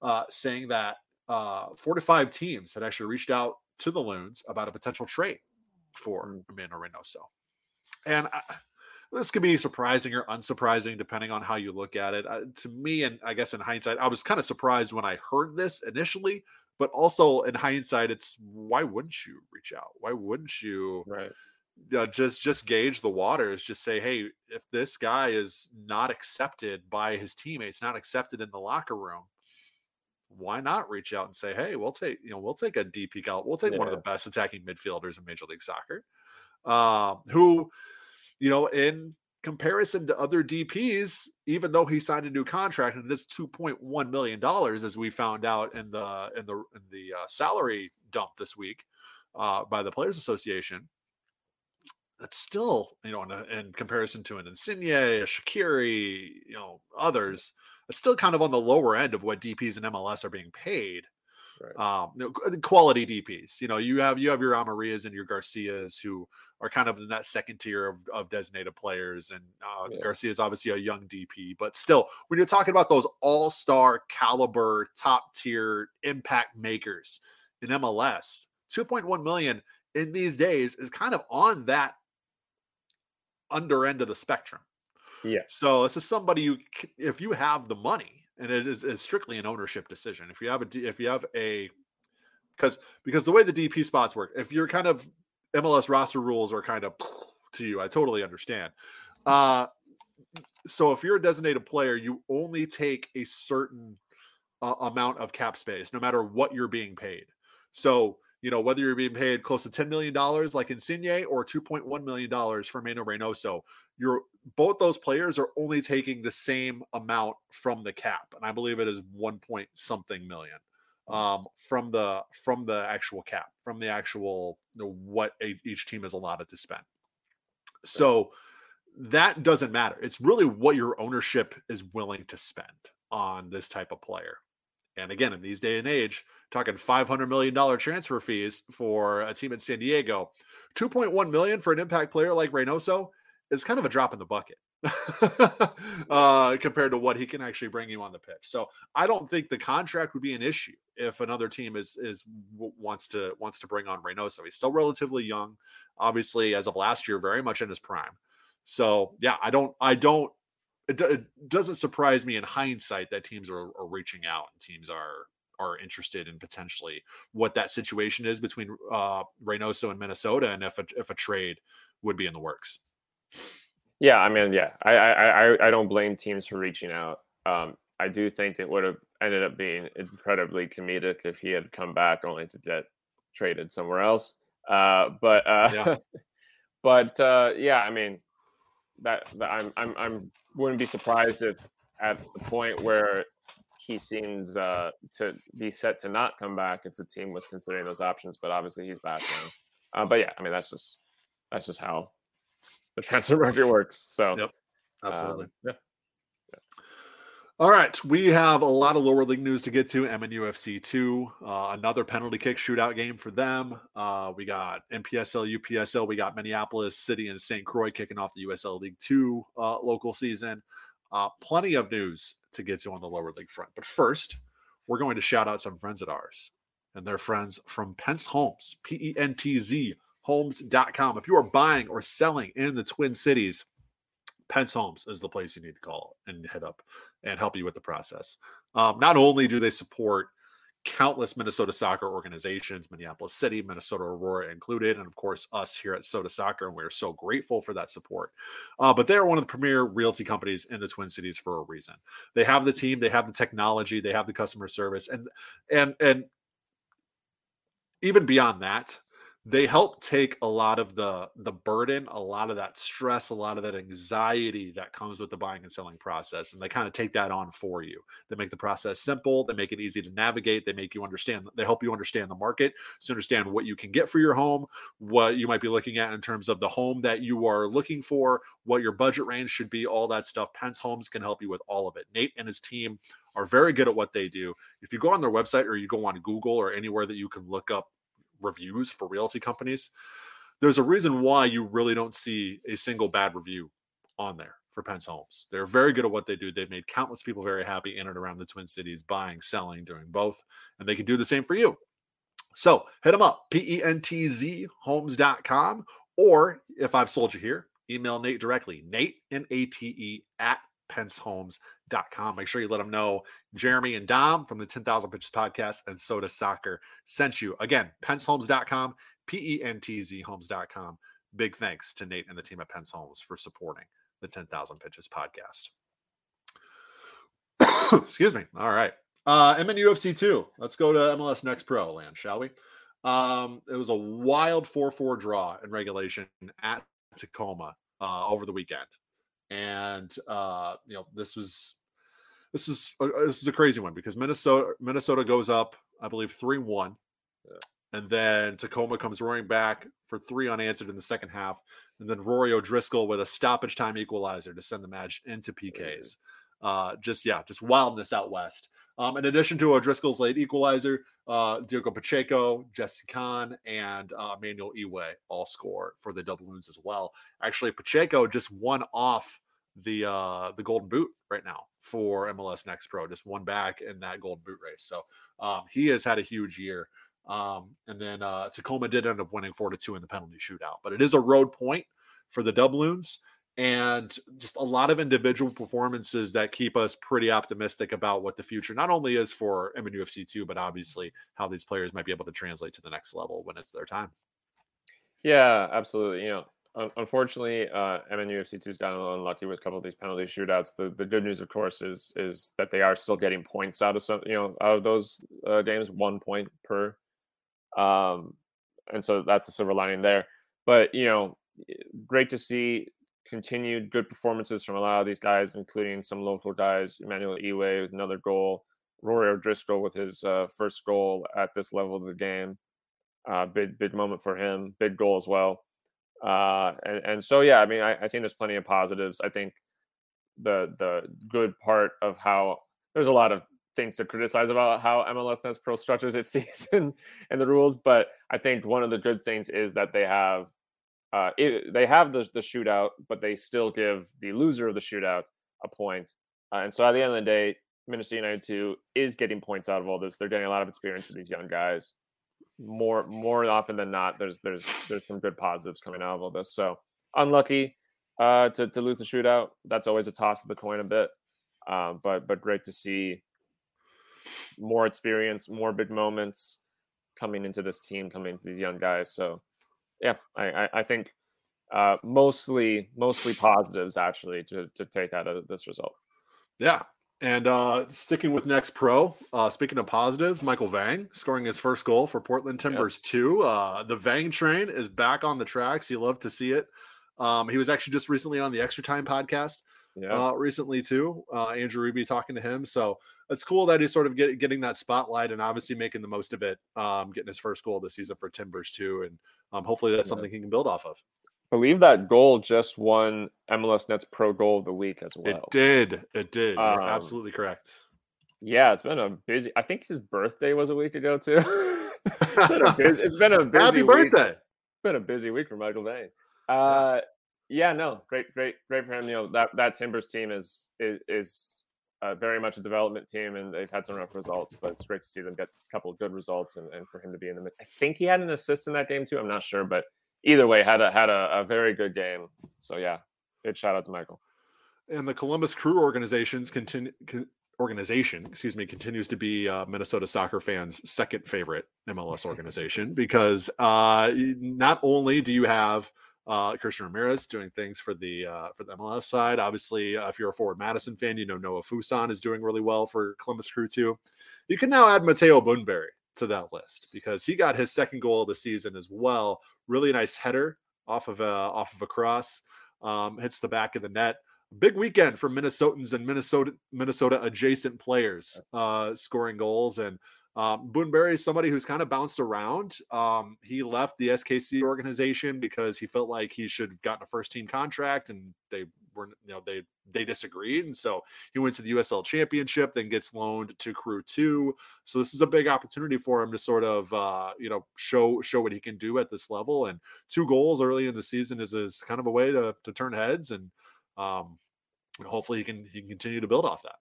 uh, saying that uh, four to five teams had actually reached out to the Loons about a potential trade for mm. Emmanuel Reynoso. And I, this could be surprising or unsurprising depending on how you look at it. Uh, to me, and I guess in hindsight, I was kind of surprised when I heard this initially, but also in hindsight, it's why wouldn't you reach out? Why wouldn't you? Right. Uh, just just gauge the waters just say hey if this guy is not accepted by his teammates not accepted in the locker room why not reach out and say, "Hey, we'll take you know we'll take a DP out. We'll take yeah. one of the best attacking midfielders in Major League Soccer, um, who, you know, in comparison to other DPs, even though he signed a new contract and it's two point one million dollars, as we found out in the in the in the uh, salary dump this week uh, by the Players Association." That's still, you know, in, in comparison to an Insigne, a Shaqiri, you know, others, it's still kind of on the lower end of what DPs in MLS are being paid. Right. Um, quality DPs. You know, you have you have your Amarillas and your Garcias who are kind of in that second tier of, of designated players, and uh, yeah. Garcia is obviously a young DP, but still, when you're talking about those all star caliber, top tier impact makers in MLS, 2.1 million in these days is kind of on that under end of the spectrum. Yeah. So this is somebody you, if you have the money, and it is, is strictly an ownership decision. If you have a, if you have a, because because the way the DP spots work, if you're kind of MLS roster rules are kind of to you, I totally understand. Uh, so if you're a designated player, you only take a certain uh, amount of cap space, no matter what you're being paid. So you know, whether you're being paid close to $10 million like Insigne or $2.1 million for Mano Reynoso, you're both those players are only taking the same amount from the cap. And I believe it is one point something million. um, from the from the actual cap, from the actual you know, what a, each team is allotted to spend. So that doesn't matter. It's really what your ownership is willing to spend on this type of player. And again, in these day and age, talking $500 million transfer fees for a team in San Diego, 2.1 million for an impact player like Reynoso is kind of a drop in the bucket. uh, compared to what he can actually bring you on the pitch. So I don't think the contract would be an issue if another team is is wants to wants to bring on Reynoso. He's still relatively young, obviously as of last year, very much in his prime. So yeah, I don't I don't it, it doesn't surprise me in hindsight that teams are, are reaching out and teams are are interested in potentially what that situation is between uh Reynoso and Minnesota and if a, if a trade would be in the works. Yeah, I mean, yeah, I I I don't blame teams for reaching out. Um, I do think it would have ended up being incredibly comedic if he had come back only to get traded somewhere else. Uh, but uh, yeah. but uh, yeah, I mean, that, that I'm I'm I'm wouldn't be surprised if at the point where he seems uh, to be set to not come back if the team was considering those options. But obviously, he's back now. Uh, but yeah, I mean, that's just that's just how the transfer market works. So, yep, absolutely. Um, yeah. All right, we have a lot of lower league news to get to. MNUFC two, uh, another penalty kick shootout game for them. Uh, we got NPSL, UPSL. We got Minneapolis City and St. Croix kicking off the USL League two uh, local season. Uh, plenty of news to get to on the lower league front. But first, we're going to shout out some friends of ours and their friends from Pentz Homes, P E N T Z homes.com. If you are buying or selling in the Twin Cities, Pentz Homes is the place you need to call and head up and help you with the process. Um, not only do they support countless Minnesota soccer organizations, Minneapolis City, Minnesota Aurora included, and of course us here at Sota Soccer, and we're so grateful for that support. Uh, but they're one of the premier realty companies in the Twin Cities for a reason. They have the team, they have the technology, they have the customer service, and and and even beyond that, they help take a lot of the the burden a lot of that stress a lot of that anxiety that comes with the buying and selling process and they kind of take that on for you. They make the process simple they make it easy to navigate they make you understand they help you understand the market so understand what you can get for your home what you might be looking at in terms of the home that you are looking for what your budget range should be all that stuff. Pentz Homes can help you with all of it. Nate and his team are very good at what they do. If you go on their website or you go on google or anywhere that you can look up reviews for realty companies, there's a reason why you really don't see a single bad review on there for Pentz Homes. They're very good at what they do. They've made countless people very happy in and around the Twin Cities, buying, selling, doing both, and they can do the same for you. So hit them up, P E N T Z homes.com. Or if I've sold you here, email Nate directly, Nate, N A T E, at pentzhomes.com. Make sure you let them know Jeremy and Dom from the 10,000 Pitches podcast and Sota Soccer sent you. Again, pentzhomes.com, P E N T Z homes.com. Big thanks to Nate and the team at Pentz Homes for supporting the 10,000 Pitches podcast. Excuse me. All right. Uh, MNUFC 2. Let's go to MLS Next Pro land, shall we? Um, it was a wild 4 4 draw in regulation at Tacoma uh, over the weekend and uh, you know this was this is a, this is a crazy one because Minnesota Minnesota goes up, I believe three one, yeah. and then Tacoma comes roaring back for three unanswered in the second half, and then Rory O'Driscoll with a stoppage time equalizer to send the match into PKs. Uh, just yeah, just wildness out west. Um, in addition to O'Driscoll's late equalizer, uh, Diogo Pacheco, Jesse Kahn, and uh, Manuel Iwe all score for the Doubloons as well. Actually, Pacheco just won off the uh the golden boot right now for MLS Next Pro, just one back in that golden boot race. So um he has had a huge year. Um and then uh Tacoma did end up winning four to two in the penalty shootout, but it is a road point for the Doubloons and just a lot of individual performances that keep us pretty optimistic about what the future not only is for MNUFC 2, but obviously how these players might be able to translate to the next level when it's their time. Yeah, absolutely. You know, unfortunately, uh, MNUFC2's gotten a little unlucky with a couple of these penalty shootouts. The the good news, of course, is is that they are still getting points out of some, you know, out of those uh, games, one point per. Um, and so that's the silver lining there. But you know, great to see continued good performances from a lot of these guys, including some local guys. Emmanuel Iwe with another goal. Rory O'Driscoll with his uh, first goal at this level of the game. Uh, big big moment for him. Big goal as well. Uh, and, and so yeah, I mean, I, I think there's plenty of positives. I think the the good part of how there's a lot of things to criticize about how MLS Next Pro structures its season and the rules, but I think one of the good things is that they have uh, it, they have the the shootout, but they still give the loser of the shootout a point. Uh, and so at the end of the day, Minnesota United two is getting points out of all this. They're getting a lot of experience for these young guys. More more often than not, there's there's there's some good positives coming out of all this. So unlucky uh, to to lose the shootout. That's always a toss of the coin a bit. Um, but but great to see more experience, more big moments coming into this team, coming into these young guys. So yeah, I I, I think uh, mostly mostly positives actually to to take out of this result. Yeah. And uh, sticking with next pro, uh, speaking of positives, Michael Vang scoring his first goal for Portland Timbers yep. 2. Uh, the Vang train is back on the tracks. You love to see it. Um, he was actually just recently on the Extra Time podcast yeah. uh, recently too. Uh, Andrew Wiebe talking to him, so it's cool that he's sort of get, getting that spotlight and obviously making the most of it. Um, getting his first goal this season for Timbers too, and um, hopefully that's something he can build off of. I believe that goal just won MLS Next Pro Goal of the Week as well. It did. It did. You're um, absolutely correct. Yeah, it's been a busy. I think his birthday was a week ago too. it's, been a busy, it's been a busy. Happy week. birthday! It's been a busy week for Michael Vang. Uh, yeah, no, great, great, great for him. You know that that Timbers team is is, is uh, very much a development team, and they've had some rough results. But it's great to see them get a couple of good results, and, and for him to be in the. I think he had an assist in that game too. I'm not sure, but either way, had a had a, a very good game. So yeah, big shout out to Michael. And the Columbus Crew organizations continue. Con- organization, excuse me, continues to be uh, Minnesota soccer fans' second favorite MLS organization because uh, not only do you have uh, Christian Ramirez doing things for the uh, for the MLS side. Obviously, uh, if you're a Forward Madison fan, you know Noah Fuson is doing really well for Columbus Crew too. You can now add Mateo Bunbury to that list because he got his second goal of the season as well. Really nice header off of a off of a cross, um, hits the back of the net. Big weekend for Minnesotans and Minnesota Minnesota adjacent players uh, scoring goals and um, Bunbury is somebody who's kind of bounced around. Um, he left the SKC organization because he felt like he should have gotten a first team contract, and they were, you know, they they disagreed, and so he went to the USL Championship, then gets loaned to Crew Two. So this is a big opportunity for him to sort of, uh, you know, show show what he can do at this level. And two goals early in the season is is kind of a way to to turn heads, and um, hopefully he can he can continue to build off that.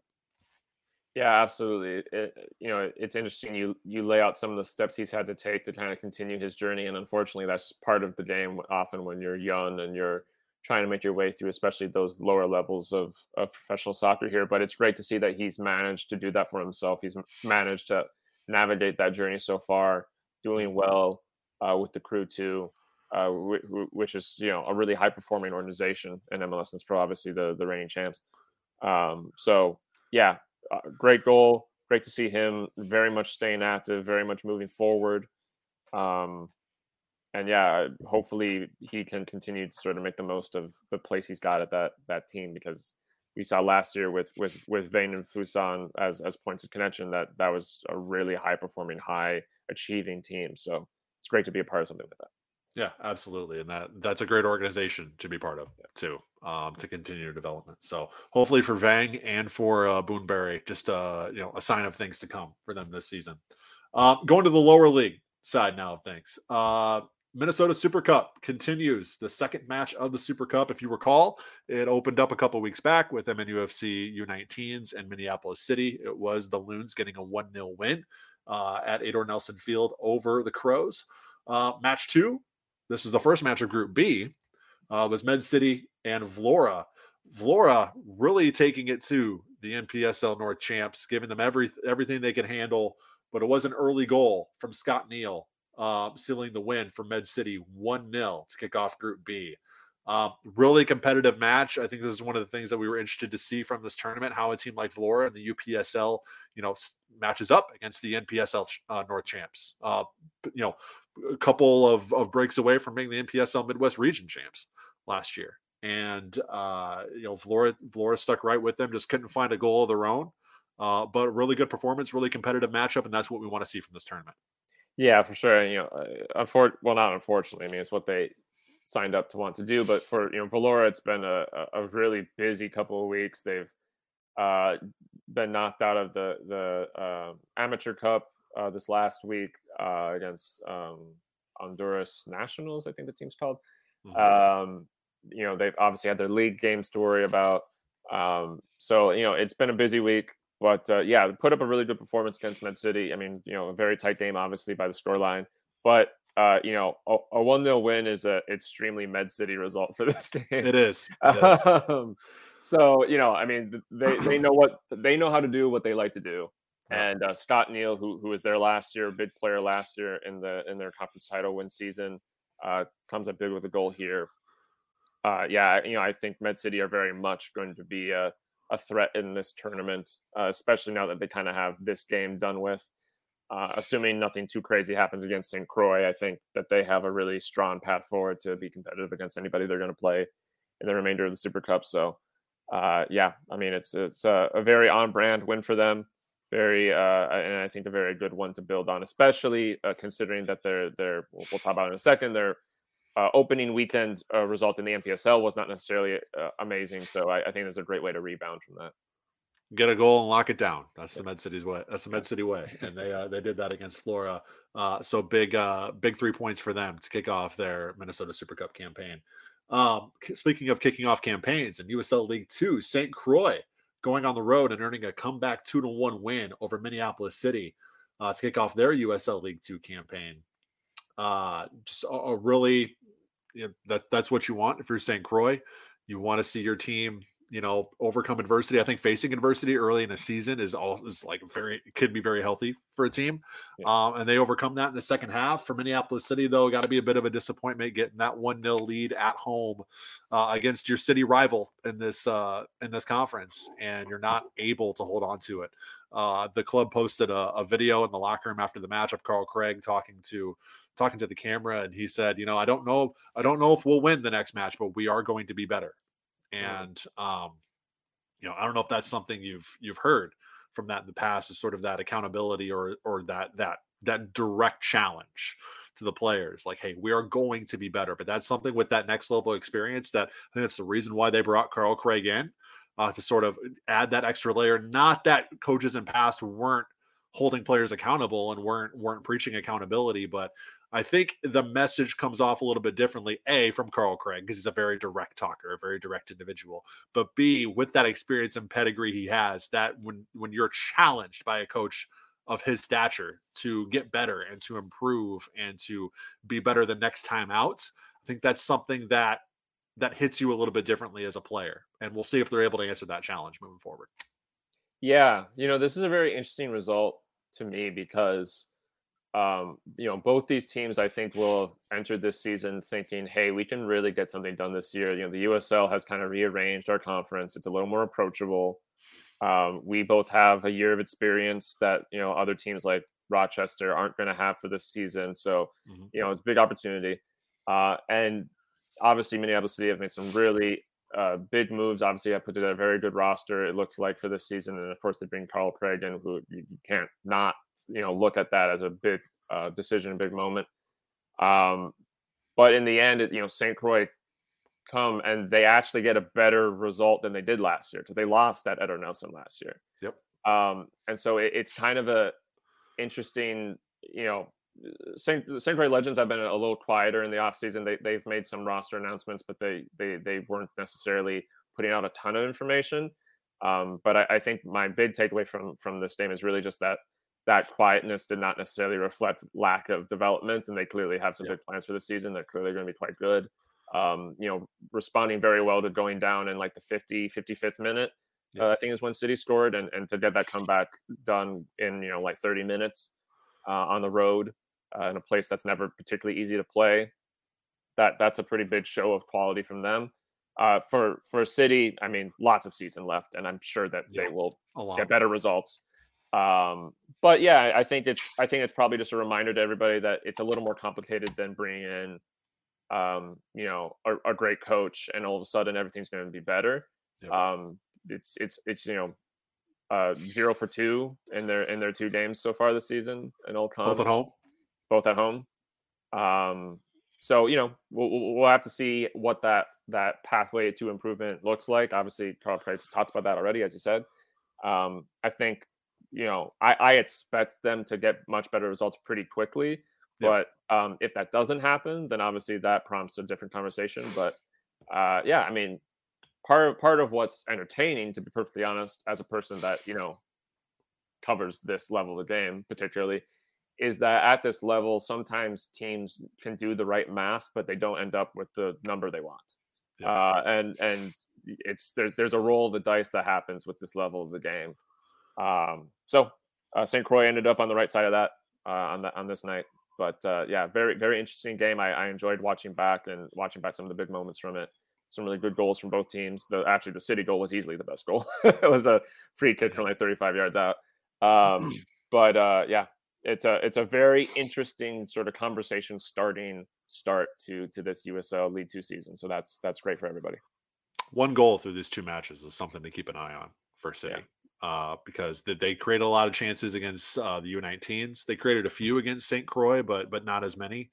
Yeah, absolutely. It, you know, it's interesting. You you lay out some of the steps he's had to take to kind of continue his journey, and unfortunately, that's part of the game. Often, when you're young and you're trying to make your way through, especially those lower levels of, of professional soccer here. But it's great to see that he's managed to do that for himself. He's managed to navigate that journey so far, doing well uh, with the crew too, uh, which is you know a really high performing organization in MLS Next Pro, obviously the the reigning champs. Um, so yeah, uh, great goal. Great to see him very much staying active, very much moving forward. Um, and yeah, hopefully he can continue to sort of make the most of the place he's got at that that team because we saw last year with with with Vang and Fuson as as points of connection that that was a really high performing, high achieving team. So it's great to be a part of something like that. Yeah, absolutely, and that that's a great organization to be part of too, um, to continue development. So hopefully for Vang and for uh, Bunbury, just uh, you know a sign of things to come for them this season. Uh, going to the lower league side now of things. Uh, Minnesota Super Cup continues the second match of the Super Cup. If you recall, it opened up a couple weeks back with MNUFC U19s and Minneapolis City. It was the Loons getting a 1 0 win uh, at Edor Nelson Field over the Crows. Uh, match two this is the first match of Group B. Uh, was Med City and Vlora. Vlora really taking it to the NPSL North champs, giving them every everything they could handle. But it was an early goal from Scott Neal, uh, sealing the win for Med City 1 0 to kick off Group B. Um, really competitive match. I think this is one of the things that we were interested to see from this tournament. How a team like Vlora and the UPSL, you know, matches up against the NPSL uh, North champs. Uh, you know, a couple of, of breaks away from being the NPSL Midwest Region champs last year. And uh, you know, Vlora Vlora stuck right with them, just couldn't find a goal of their own. Uh, but really good performance, really competitive matchup, and that's what we want to see from this tournament. Yeah, for sure. You know, uh, unfor- well, not unfortunately. I mean, it's what they signed up to want to do. But for you know, Valora, it's been a, a really busy couple of weeks. They've uh, been knocked out of the the uh, amateur cup uh, this last week uh, against um, Honduras Nationals. I think the team's called. Mm-hmm. Um, you know, they've obviously had their league games to worry about. Um, so you know, it's been a busy week. But uh, yeah, put up a really good performance against Med City. I mean, you know, a very tight game, obviously by the scoreline. But uh, you know, a, one 0 win is a extremely Med City result for this game. It is. It is. um, so you know, I mean, they they know what they know how to do what they like to do. And uh, Scott Neal, who who was there last year, big player last year in the in their conference title win season, uh, comes up big with a goal here. Uh, yeah, you know, I think Med City are very much going to be a, a threat in this tournament, uh, especially now that they kind of have this game done with. Uh, assuming nothing too crazy happens against St. Croix, I think that they have a really strong path forward to be competitive against anybody they're going to play in the remainder of the Super Cup. So, uh, yeah, I mean, it's it's a, a very on brand win for them. Very, uh, and I think a very good one to build on, especially uh, considering that they're they're we'll, we'll talk about in a second. Their uh, opening weekend uh, result in the NPSL was not necessarily amazing, so I, I think there's a great way to rebound from that get a goal and lock it down. That's the Med City's way. That's the Med City way, and they uh, they did that against Flora. Uh, so big uh, big three points for them to kick off their Minnesota Super Cup campaign. Um, speaking of kicking off campaigns in USL League Two, St. Croix going on the road and earning a comeback two to one win over Minneapolis City uh, to kick off their USL League Two campaign. Uh, just a, a really you know, that that's what you want if you're St. Croix. You want to see your team you know overcome adversity. I think facing adversity early in a season is all is like very could be very healthy for a team, yeah. um, and they overcome that in the second half. For Minneapolis City, though, got to be a bit of a disappointment getting that one 0 lead at home uh, against your city rival in this uh, in this conference, and you're not able to hold on to it. Uh, the club posted a, a video in the locker room after the match of Carl Craig talking to talking to the camera and he said you know i don't know i don't know if we'll win the next match but we are going to be better and um, you know, I don't know if that's something you've you've heard from that in the past is sort of that accountability or or that that that direct challenge to the players like hey we are going to be better but that's something with that next level experience that i think that's the reason why they brought carl craig in uh, to sort of add that extra layer. Not that coaches in past weren't holding players accountable and weren't weren't preaching accountability but I think the message comes off a little bit differently. A from Carl Craig because he's a very direct talker, a very direct individual. But B with that experience and pedigree he has, that when when you're challenged by a coach of his stature to get better and to improve and to be better the next time out, I think that's something that that hits you a little bit differently as a player. And we'll see if they're able to answer that challenge moving forward. Yeah, you know, this is a very interesting result to me because um, you know, both these teams I think will have entered this season thinking, hey, we can really get something done this year. You know, the USL has kind of rearranged our conference. It's a little more approachable. Um, we both have a year of experience that, you know, other teams like Rochester aren't going to have for this season. So, mm-hmm. you know, it's a big opportunity. Uh, and obviously, Minneapolis City have made some really uh, big moves. Obviously, I put together a very good roster. It looks like for this season, and of course, they bring Carl Craig in, who you, you can't not you know look at that as a big uh, decision, a big moment. Um, but in the end, it, you know, St. Croix come and they actually get a better result than they did last year because they lost at Edor Nelson last year. Yep. Um, and so it, it's kind of a interesting, you know, St. Croix Legends have been a little quieter in the offseason. They they've made some roster announcements, but they they they weren't necessarily putting out a ton of information. Um, but I, I, think my big takeaway from from this game is really just that that quietness did not necessarily reflect lack of development, and they clearly have some yeah. big plans for the season. They're clearly going to be quite good. Um, you know, responding very well to going down in like the 50, 55th minute. Yeah. Uh, I think is when City scored, and, and to get that comeback done in you know like 30 minutes uh, on the road uh, in a place that's never particularly easy to play. That that's a pretty big show of quality from them. Uh, for for City, I mean, lots of season left, and I'm sure that yeah, they will get better results. Um, but yeah, I think it's I think it's probably just a reminder to everybody that it's a little more complicated than bringing in, um, you know, a, a great coach and all of a sudden everything's going to be better. Yep. Um, it's it's it's you know, uh, zero for two in their in their two games so far this season in Old Both at home. Both at home. Um, so you know we'll, we'll have to see what that that pathway to improvement looks like. Obviously, Carl Price talked about that already, as you said. Um, I think you know I, I expect them to get much better results pretty quickly. But um, if that doesn't happen, then obviously that prompts a different conversation. But uh, yeah, I mean, part of, part of what's entertaining, to be perfectly honest, as a person that you know covers this level of the game, particularly, is that at this level, sometimes teams can do the right math, but they don't end up with the number they want. Yeah. Uh, and and it's there's there's a roll of the dice that happens with this level of the game. Um, so uh, St. Croix ended up on the right side of that uh, on the, on this night. But uh, yeah, very very interesting game. I, I enjoyed watching back and watching back some of the big moments from it. Some really good goals from both teams. The actually the city goal was easily the best goal. it was a free kick from like 35 yards out. Um, but uh, yeah, it's a it's a very interesting sort of conversation starting start to to this USL League Two season. So that's that's great for everybody. One goal through these two matches is something to keep an eye on for City. Yeah uh, because they, they created a lot of chances against uh, the U19s. They created a few against St. Croix, but but not as many.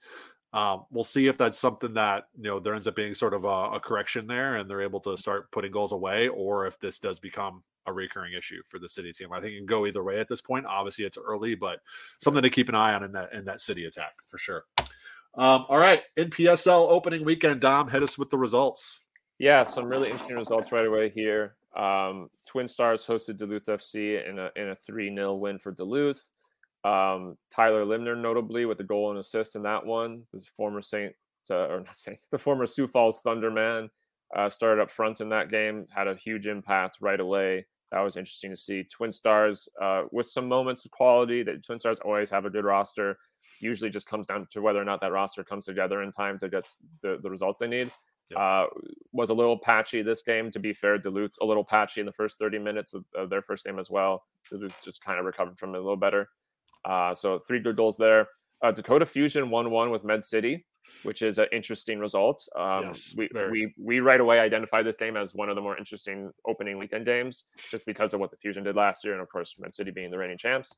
Um, we'll see if that's something that you know there ends up being sort of a, a, correction there, and they're able to start putting goals away, or if this does become a recurring issue for the City team. I think it can go either way at this point. Obviously, it's early, but something to keep an eye on in that in that City attack for sure. Um, all right, NPSL opening weekend. Dom, hit us with the results. Yeah, some really interesting results right away here. Um, Twin Stars hosted Duluth FC in a in a three 0 win for Duluth. Um, Tyler Limner, notably with a goal and assist in that one, was former Saint uh, or not Saint, the former Sioux Falls Thunderman. Uh, started up front in that game, had a huge impact right away. That was interesting to see. Twin Stars uh, with some moments of quality. That Twin Stars always have a good roster. Usually, just comes down to whether or not that roster comes together in time to get the, the results they need. Uh, was a little patchy this game. To be fair, Duluth a little patchy in the first 30 minutes of, of their first game as well. Duluth just kind of recovered from it a little better. Uh, so three good goals there. Uh, Dakota Fusion 1-1 with Med City, which is an interesting result. Um, yes, we, we we right away identified this game as one of the more interesting opening weekend games, just because of what the Fusion did last year, and of course Med City being the reigning champs.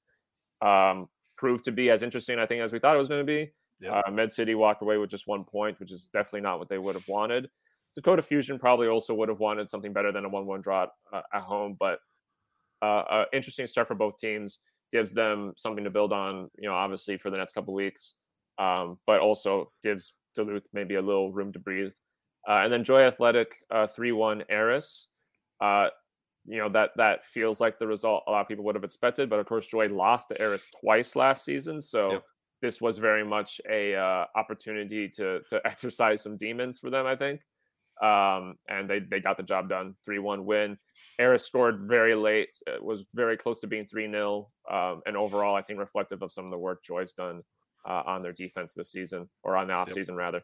Um, proved to be as interesting, I think, as we thought it was going to be. Yep. Uh, Med City walked away with just one point, which is definitely not what they would have wanted. Dakota Fusion probably also would have wanted something better than a one-one draw uh, at home, but uh, uh, interesting start for both teams. Gives them something to build on, you know, obviously for the next couple weeks, um, but also gives Duluth maybe a little room to breathe. Uh, and then Joy Athletic uh, three-one Aris. Uh, you know that that feels like the result a lot of people would have expected, but of course Joy lost to Aris twice last season, so. Yep this was very much a uh, opportunity to to exercise some demons for them. I think, um, and they they got the job done. Three one win. Aris scored very late. It was very close to being three 0 um, and overall, I think reflective of some of the work Joy's done uh, on their defense this season or on the off season yep. rather.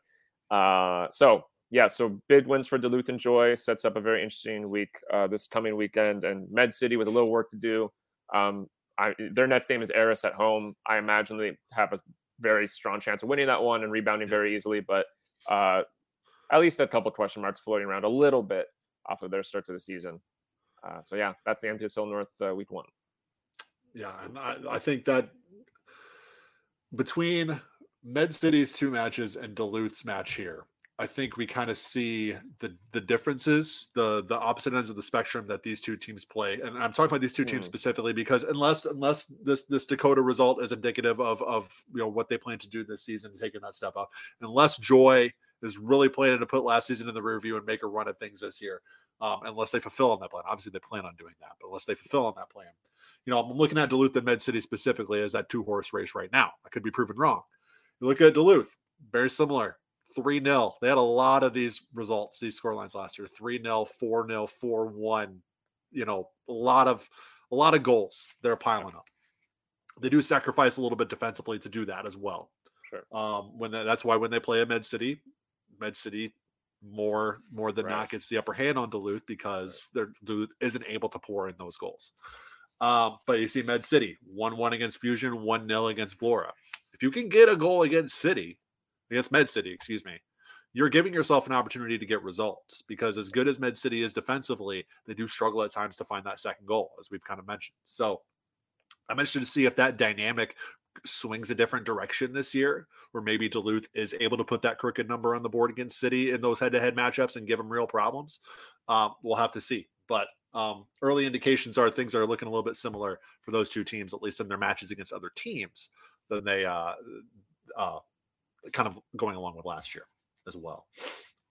Uh, so yeah, so big wins for Duluth and Joy sets up a very interesting week uh, this coming weekend, and Med City with a little work to do. Um, I, their next game is Eris at home. I imagine they have a very strong chance of winning that one and rebounding very easily, but uh, at least a couple question marks floating around a little bit off of their start to the season. Uh, so yeah, that's the NPSL North uh, week one. Yeah, and I, I think that between Med City's two matches and Duluth's match here, I think we kind of see the the differences, the the opposite ends of the spectrum that these two teams play. And I'm talking about these two teams mm. specifically because unless unless this this Dakota result is indicative of of you know what they plan to do this season, taking that step up, unless Joy is really planning to put last season in the review and make a run at things this year, um, unless they fulfill on that plan. Obviously, they plan on doing that, but unless they fulfill on that plan, you know, I'm looking at Duluth and Med City specifically as that two horse race right now. I could be proven wrong. You look at Duluth, very similar 3 0. They had a lot of these results, these scorelines last year 3 0, 4 0, 4 1. You know, a lot of a lot of goals they're piling up. They do sacrifice a little bit defensively to do that as well. Sure. Um, when they, that's why when they play a Med City, Med City more more than right. not gets the upper hand on Duluth because right. Duluth isn't able to pour in those goals. Um, but you see Med City 1 1 against Fusion, 1 0 against Flora. If you can get a goal against City, against Med City, excuse me, you're giving yourself an opportunity to get results because as good as Med City is defensively, they do struggle at times to find that second goal, as we've kind of mentioned. So I'm interested to see if that dynamic swings a different direction this year, where maybe Duluth is able to put that crooked number on the board against City in those head-to-head matchups and give them real problems. Um, we'll have to see, but um, early indications are things are looking a little bit similar for those two teams, at least in their matches against other teams, than they uh, uh, kind of going along with last year as well.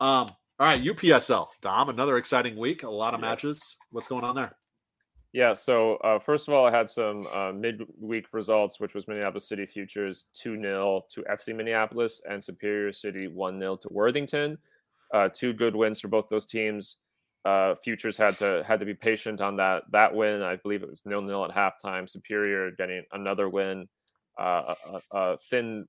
Um, all right, UPSL, Dom, another exciting week, a lot of yeah. matches. What's going on there? Yeah, so uh, first of all, I had some uh, midweek results, which was Minneapolis City Futures 2 0 to FC Minneapolis and Superior City 1 0 to Worthington. Uh, two good wins for both those teams. Uh, Futures had to had to be patient on that that win. I believe it was nil nil at halftime. Superior getting another win, uh, a, a, thin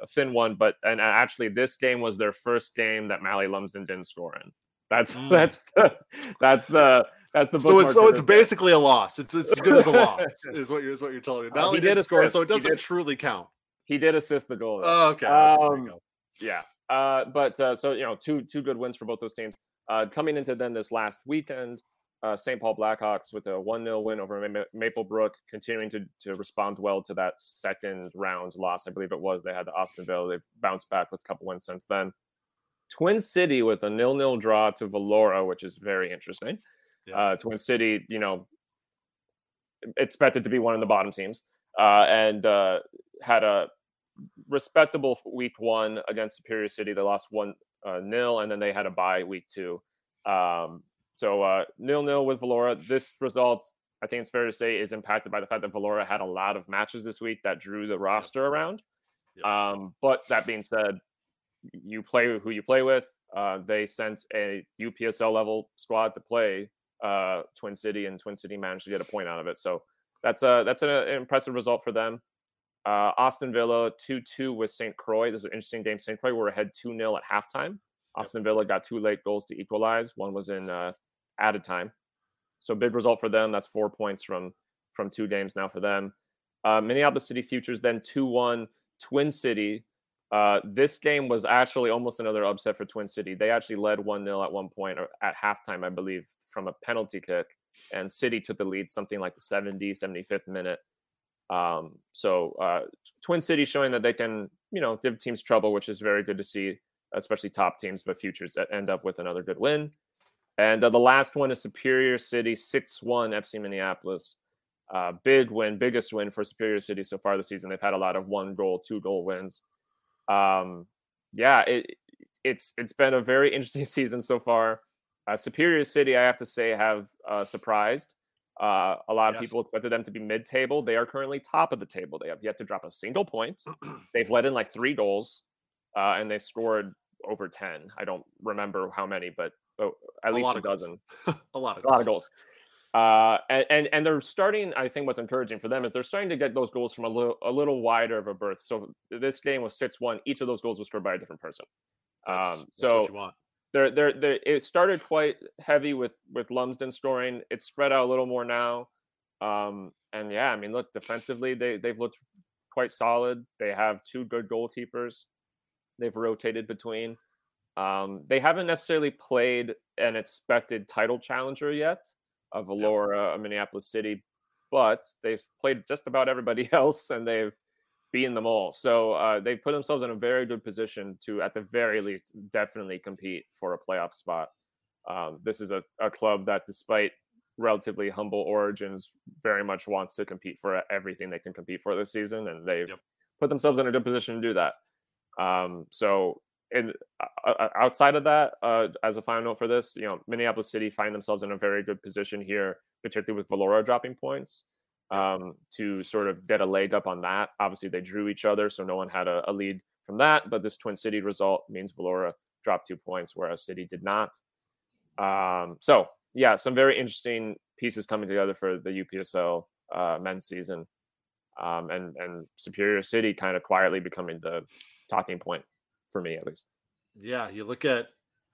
a thin one, but and actually this game was their first game that Mally Lumsden didn't score in. That's mm. that's the that's the that's the so it's so it's basically a loss. It's it's as good as a loss is what you're is what you're telling me. Now uh, he, did score, so it doesn't did, truly count. He did assist the goal. Oh, okay. Um, yeah. Uh, but uh, so you know, two two good wins for both those teams. Uh, coming into then this last weekend, uh, St. Paul Blackhawks with a one 0 win over Ma- Maplebrook, continuing to to respond well to that second round loss. I believe it was they had the Austin Villa. They've bounced back with a couple wins since then. Twin City with a nil nil draw to Valora, which is very interesting. Uh, yes. Uh, Twin City, you know, expected to be one of the bottom teams, uh, and uh, had a respectable week one against Superior City. They lost one uh, nil, and then they had a bye week two. Um, so uh, nil nil with Valora. This result, I think it's fair to say, is impacted by the fact that Valora had a lot of matches this week that drew the roster around. Yep. Um, but that being said, you play who you play with. Uh, they sent a UPSL level squad to play uh, Twin City, and Twin City managed to get a point out of it. So that's a that's an, an impressive result for them. Uh, Austin Villa 2 2 with St. Croix. This is an interesting game. St. Croix were ahead 2 0 at halftime. Austin Villa got two late goals to equalize. One was in uh, added time. So big result for them. That's four points from from two games now for them. Uh, Minneapolis City Futures then 2 1 Twin City. Uh, this game was actually almost another upset for Twin City. They actually led 1 0 at one point or at halftime, I believe, from a penalty kick. And City took the lead something like the 70, 75th minute. Um, so uh, Twin City showing that they can, you know, give teams trouble, which is very good to see, especially top teams, but futures that end up with another good win. And uh, the last one is Superior City 6 1 FC Minneapolis. Uh, big win, biggest win for Superior City so far this season. They've had a lot of one goal, two goal wins um, yeah, it, it's it's been a very interesting season so far. Uh, Superior City, I have to say, have uh, surprised. Uh, a lot of yes. people expected them to be mid-table. They are currently top of the table. They have yet to drop a single point. They've let in like three goals, uh, and they scored over ten. I don't remember how many, but oh, at a least a dozen. a lot of a lot of goals. Uh, and, and, and they're starting. I think what's encouraging for them is they're starting to get those goals from a little a little wider of a berth. So this game was six one. Each of those goals was scored by a different person. That's, um, so they're, they're they're it started quite heavy with with Lumsden scoring. It's spread out a little more now. Um, and yeah, I mean, look defensively, they they've looked quite solid. They have two good goalkeepers. They've rotated between. Um, they haven't necessarily played an expected title challenger yet of Valora, yep. Minneapolis City, but they've played just about everybody else and they've beaten them all. So uh, they've put themselves in a very good position to, at the very least, definitely compete for a playoff spot. Um, this is a, a club that, despite relatively humble origins, very much wants to compete for everything they can compete for this season, and they've yep. put themselves in a good position to do that. Um, so and uh, uh, outside of that, uh, as a final note for this, you know, Minneapolis City find themselves in a very good position here, particularly with Valora dropping points, um, to sort of get a leg up on that. Obviously, they drew each other, so no one had a, a lead from that. But this Twin City result means Valora dropped two points, whereas City did not. Um, so, yeah, some very interesting pieces coming together for the UPSL uh, men's season, um, and and Superior City kind of quietly becoming the talking point for me at least. Yeah, you look at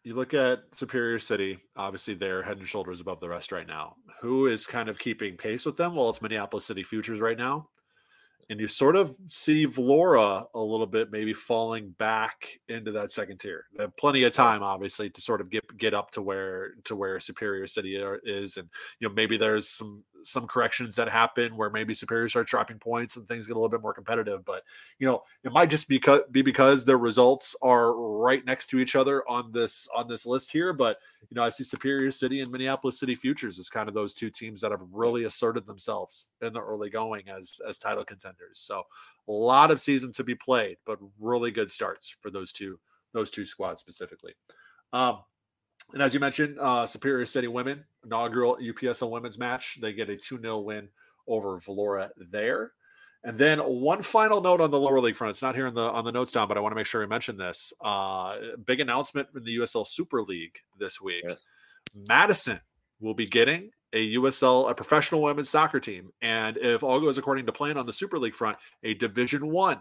you look at Superior City, obviously they're head and shoulders above the rest right now. Who is kind of keeping pace with them? Well, it's Minneapolis City Futures right now. and you sort of see Vlora a little bit maybe falling back into that second tier. They have plenty of time, obviously, to sort of get get up to where to where Superior City is, and you know maybe there's some some corrections that happen where maybe Superior starts dropping points and things get a little bit more competitive. But you know it might just be because be because their results are right next to each other on this on this list here. But you know I see Superior City and Minneapolis City Futures as kind of those two teams that have really asserted themselves in the early going as as title contenders. So a lot of season to be played, but really good starts for those two those two squads specifically. Um, and as you mentioned, uh, Superior City women inaugural UPSL women's match. They get a 2 0 win over Vlora there. And then one final note on the lower league front. It's not here on the on the notes down, but I want to make sure we mention this. Uh, big announcement in the USL Super League this week. Yes. Madison will be getting a USL, a professional women's soccer team, and if all goes according to plan on the Super League front, a Division One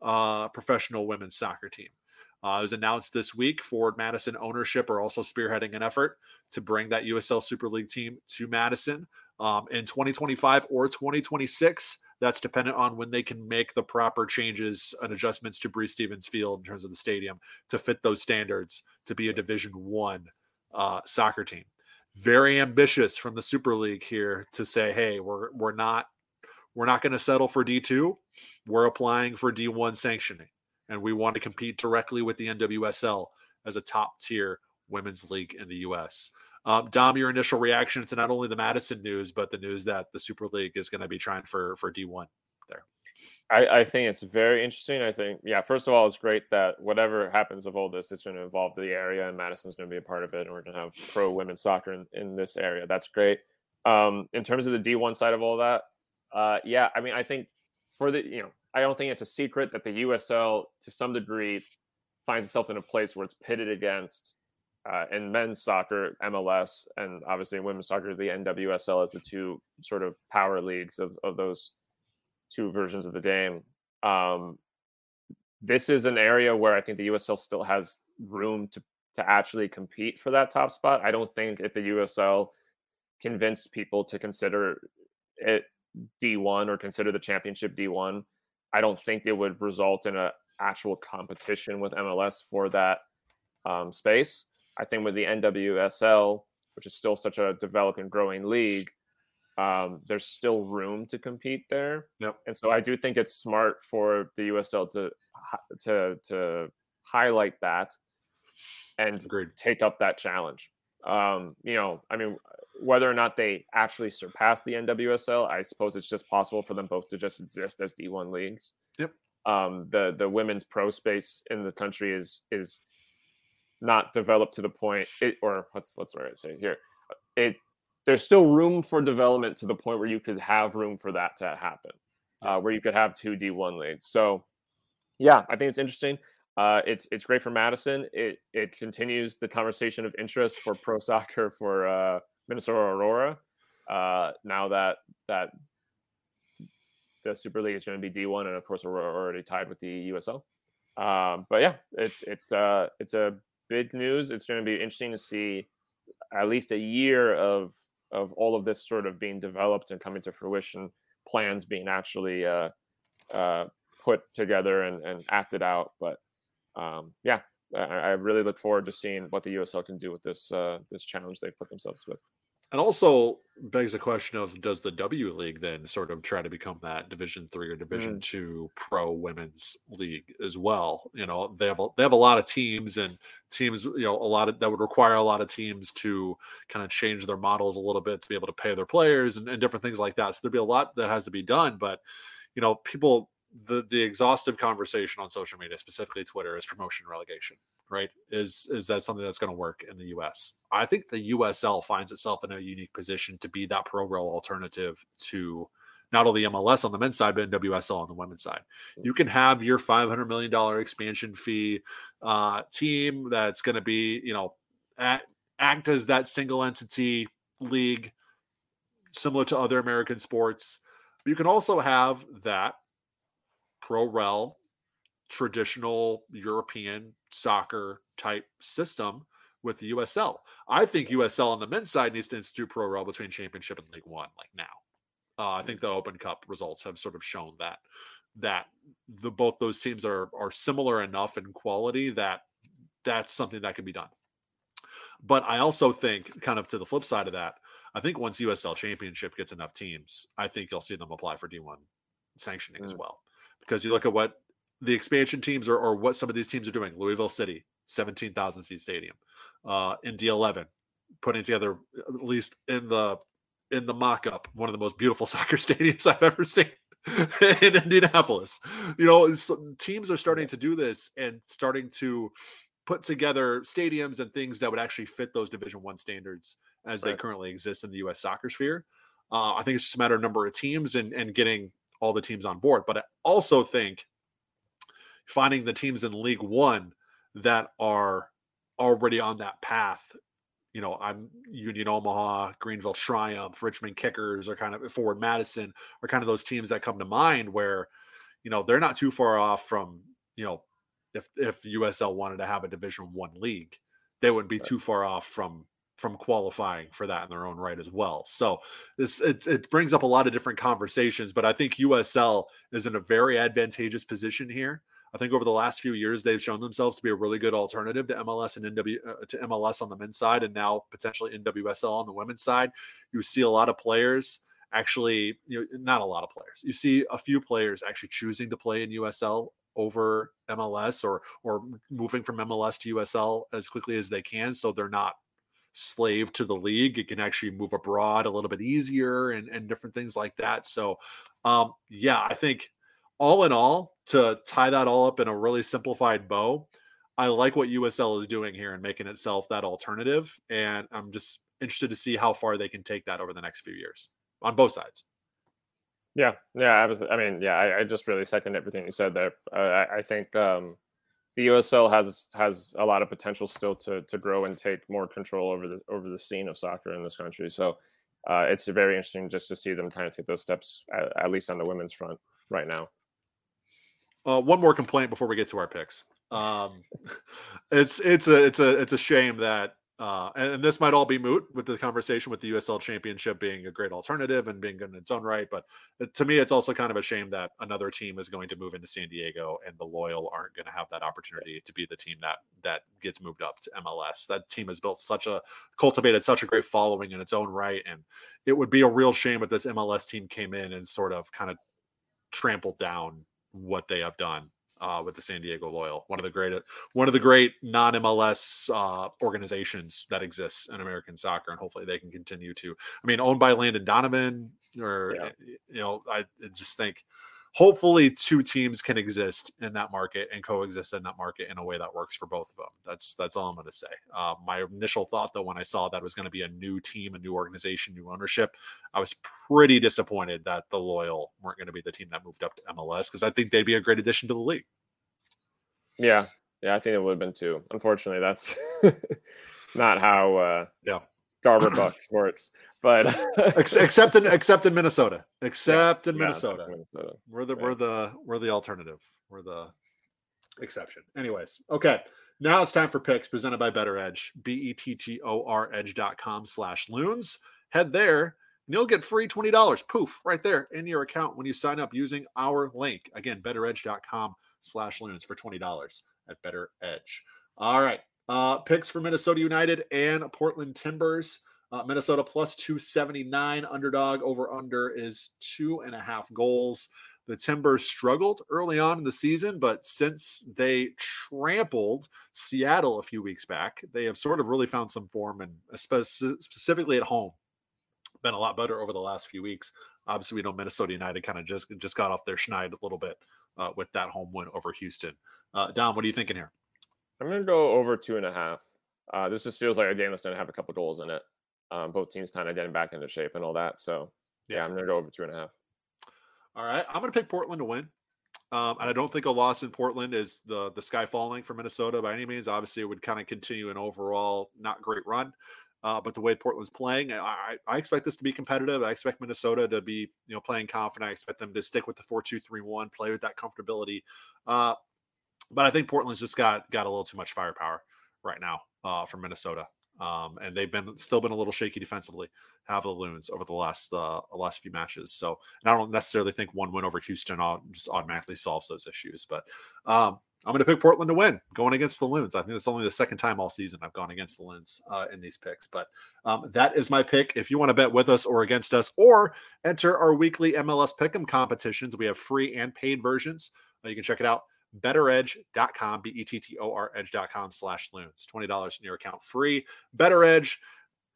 uh, professional women's soccer team. Uh, it was announced this week. Forward Madison ownership are also spearheading an effort to bring that USL Super League team to Madison um, in 2025 or 2026. That's dependent on when they can make the proper changes and adjustments to Breese Stevens Field in terms of the stadium to fit those standards to be a Division One uh, soccer team very ambitious from the Super League here to say, hey, we're we're not we're not going to settle for D2. We're applying for D1 sanctioning, and we want to compete directly with the NWSL as a top tier women's league in the U.S. Um, Dom, your initial reaction to not only the Madison news, but the news that the Super League is going to be trying for for D1 there. I, I, think it's very interesting. I think, yeah, first of all, it's great that whatever happens of all this, it's going to involve the area, and Madison's going to be a part of it, and we're going to have pro women's soccer in, in this area. That's great. Um, in terms of the D1 side of all that, uh, yeah, I mean, I think for the, you know, I don't think it's a secret that the USL, to some degree, finds itself in a place where it's pitted against uh, in men's soccer, MLS, and obviously in women's soccer, the NWSL as the two sort of power leagues of, of those two versions of the game. Um, this is an area where I think the USL still has room to to actually compete for that top spot. I don't think if the USL convinced people to consider it D1 or consider the championship D1, I don't think it would result in an actual competition with MLS for that um, space. I think with the NWSL, which is still such a developing, growing league, um, there's still room to compete there. Yep. And so I do think it's smart for the USL to to to highlight that and Agreed. take up that challenge. Um, you know, I mean, whether or not they actually surpass the NWSL, I suppose it's just possible for them both to just exist as D1 leagues. Yep. Um, the the women's pro space in the country is is not developed to the point it or what's what's the right say here. It there's still room for development to the point where you could have room for that to happen, uh, where you could have two D1 leagues. So, yeah, I think it's interesting. Uh, it's it's great for Madison. It it continues the conversation of interest for pro soccer for uh, Minnesota Aurora. Uh, now that that the Super League is going to be D1, and of course we're already tied with the USL. Um, but yeah, it's it's uh, it's a big news. It's going to be interesting to see at least a year of of all of this sort of being developed and coming to fruition, plans being actually uh, uh, put together and, and, acted out. But um, yeah, I, I, really look forward to seeing what the USL can do with this uh, this challenge they put themselves with and also begs the question of does the W League then sort of try to become that Division Three or Division mm. Two pro women's league as well? You know, they have a, they have a lot of teams and teams. You know, a lot of that would require a lot of teams to kind of change their models a little bit to be able to pay their players and, and different things like that. So there'd be a lot that has to be done. But you know, people the the exhaustive conversation on social media, specifically Twitter, is promotion relegation. Right? Is is that something that's going to work in the U.S.? I think the USL finds itself in a unique position to be that pro rel alternative to not only MLS on the men's side, but WSL on the women's side. You can have your five hundred million dollar expansion fee uh, team that's going to be, you know, act as that single entity league, similar to other American sports. You can also have that pro rel traditional European soccer type system with the USL. I think USL on the men's side needs to institute pro rel between championship and League One, like now. Uh, I think the Open Cup results have sort of shown that that the both those teams are are similar enough in quality that that's something that can be done. But I also think, kind of to the flip side of that, I think once USL Championship gets enough teams, I think you'll see them apply for D1 sanctioning mm. as well. Because you look at what the expansion teams are, or what some of these teams are doing. Louisville City, 17,000 seat stadium. Uh, Indy 11, putting together at least in the in the mock-up one of the most beautiful soccer stadiums I've ever seen in Indianapolis. You know, teams are starting to do this and starting to put together stadiums and things that would actually fit those Division One standards as right. they currently exist in the U.S. soccer sphere. Uh, I think it's just a matter of number of teams and and getting all the teams on board. But I also think finding the teams in League One that are already on that path. You know, I'm Union Omaha, Greenville Triumph, Richmond Kickers, or kind of Forward Madison are kind of those teams that come to mind where, you know, they're not too far off from, you know, if if USL wanted to have a Division One league, they wouldn't be right. too far off from from qualifying for that in their own right as well. So this it, brings up a lot of different conversations, but I think USL is in a very advantageous position here. I think over the last few years they've shown themselves to be a really good alternative to MLS and NW uh, to MLS on the men's side, and now potentially NWSL on the women's side. You see a lot of players actually, you know, not a lot of players. You see a few players actually choosing to play in USL over MLS or or moving from MLS to USL as quickly as they can so they're not slave to the league it can actually move abroad a little bit easier and, and different things like that so um yeah i think all in all to tie that all up in a really simplified bow i like what usl is doing here and making itself that alternative and i'm just interested to see how far they can take that over the next few years on both sides yeah, yeah. I was. I mean, yeah. I, I just really second everything you said there. Uh, I, I, think um, the USL has has a lot of potential still to to grow and take more control over the over the scene of soccer in this country. So uh, it's very interesting just to see them kind of take those steps, at, at least on the women's front right now. Uh, one more complaint before we get to our picks. Um, it's it's a it's a it's a shame that uh, and, and, this might all be moot with the conversation with the USL Championship being a great alternative and being good in its own right. But to me, it's also kind of a shame that another team is going to move into San Diego and the Loyal aren't going to have that opportunity to be the team that that gets moved up to MLS. That team has built such a cultivated such a great following in its own right, and it would be a real shame if this MLS team came in and sort of kind of trampled down what they have done uh, with the San Diego Loyal, one of the great one of the great non MLS uh, organizations that exists in American soccer, and hopefully they can continue to. I mean, owned by Landon Donovan, or yeah. you know, I just think hopefully two teams can exist in that market and coexist in that market in a way that works for both of them. That's that's all I'm going to say. Uh, my initial thought, though, when I saw that was going to be a new team, a new organization, new ownership, I was pretty disappointed that the Loyal weren't going to be the team that moved up to MLS because I think they'd be a great addition to the league. Yeah, yeah, I think it would have been too. Unfortunately, that's not how uh, yeah Garber Bucks works. But except in except in Minnesota, except yeah, in Minnesota. Yeah, Minnesota. we're the right. we're the we're the alternative. We're the exception. Anyways, okay. Now it's time for picks presented by Bettor Edge, B E T T O R edge.com slash loons. Head there and you'll get free $20. Poof, right there in your account when you sign up using our link. Again, bettoredge.com slash loons for $20 at Bettor Edge. All right. Uh, picks for Minnesota United and Portland Timbers. Uh, Minnesota plus 279 underdog over under is two and a half goals. The Timbers struggled early on in the season, but since they trampled Seattle a few weeks back, they have sort of really found some form and specifically at home been a lot better over the last few weeks. Obviously, we know Minnesota United kind of just just got off their schneid a little bit uh, with that home win over Houston. Uh, Dom, what are you thinking here? I'm going to go over two and a half. Uh, this just feels like a game that's going to have a couple goals in it. Um, both teams kind of getting back into shape and all that. So, yeah, yeah I'm going to go over two and a half. All right. I'm going to pick Portland to win. Um, and I don't think a loss in Portland is the the sky falling for Minnesota by any means. Obviously, it would kind of continue an overall not great run. Uh, but the way Portland's playing, I, I, expect this to be competitive. I expect Minnesota to be, you know, playing confident. I expect them to stick with the four-two-three-one, play with that comfortability. Uh, but I think Portland's just got got a little too much firepower right now uh, from Minnesota. Um, and they've been still been a little shaky defensively. Have the Loons over the last uh, last few matches. So I don't necessarily think one win over Houston just automatically solves those issues. But um, I'm going to pick Portland to win going against the Loons. I think it's only the second time all season I've gone against the Loons uh, in these picks. But um, that is my pick. If you want to bet with us or against us or enter our weekly MLS Pick'em competitions, we have free and paid versions. Uh, you can check it out. Bettoredge.com B E T T O R Edge.com slash loons. $20 in your account free. Bettor Edge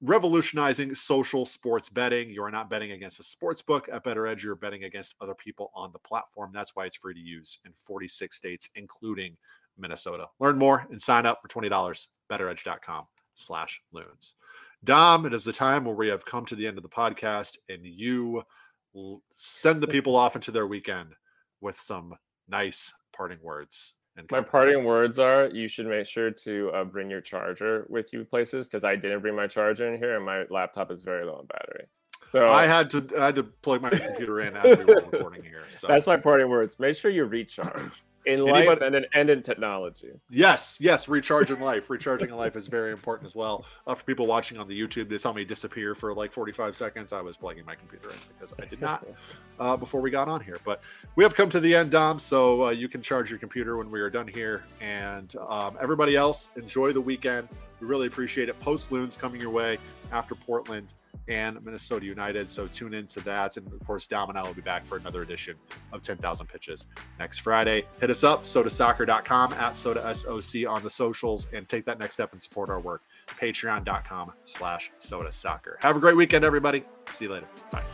revolutionizing social sports betting. You are not betting against a sports book at Bettor Edge. You're betting against other people on the platform. That's why it's free to use in 46 states, including Minnesota. Learn more and sign up for $20. bettoredge.com slash loons. Dom, it is the time where we have come to the end of the podcast and you send the people off into their weekend with some nice parting words my parting words are you should make sure to uh, bring your charger with you places because I didn't bring my charger in here and my laptop is very low on battery. So I had to I had to plug my computer in as we were recording here. So that's my parting words. Make sure you recharge in Anybody, life and in, and in technology. Yes, yes, recharging life. Recharging in life is very important as well. Uh, for people watching on the YouTube, they saw me disappear for like 45 seconds. I was plugging my computer in because I did not uh, before we got on here. But we have come to the end, Dom, so uh, you can charge your computer when we are done here. And um, everybody else, enjoy the weekend. We really appreciate it. Post Loons coming your way after Portland and Minnesota United. So tune into that. And of course, Dom and I will be back for another edition of 10,000 Pitches next Friday. Hit us up, sotasoccer.com, at sotasoc on the socials, and take that next step and support our work. Patreon.com slash sodasoccer. Have a great weekend, everybody. See you later. Bye.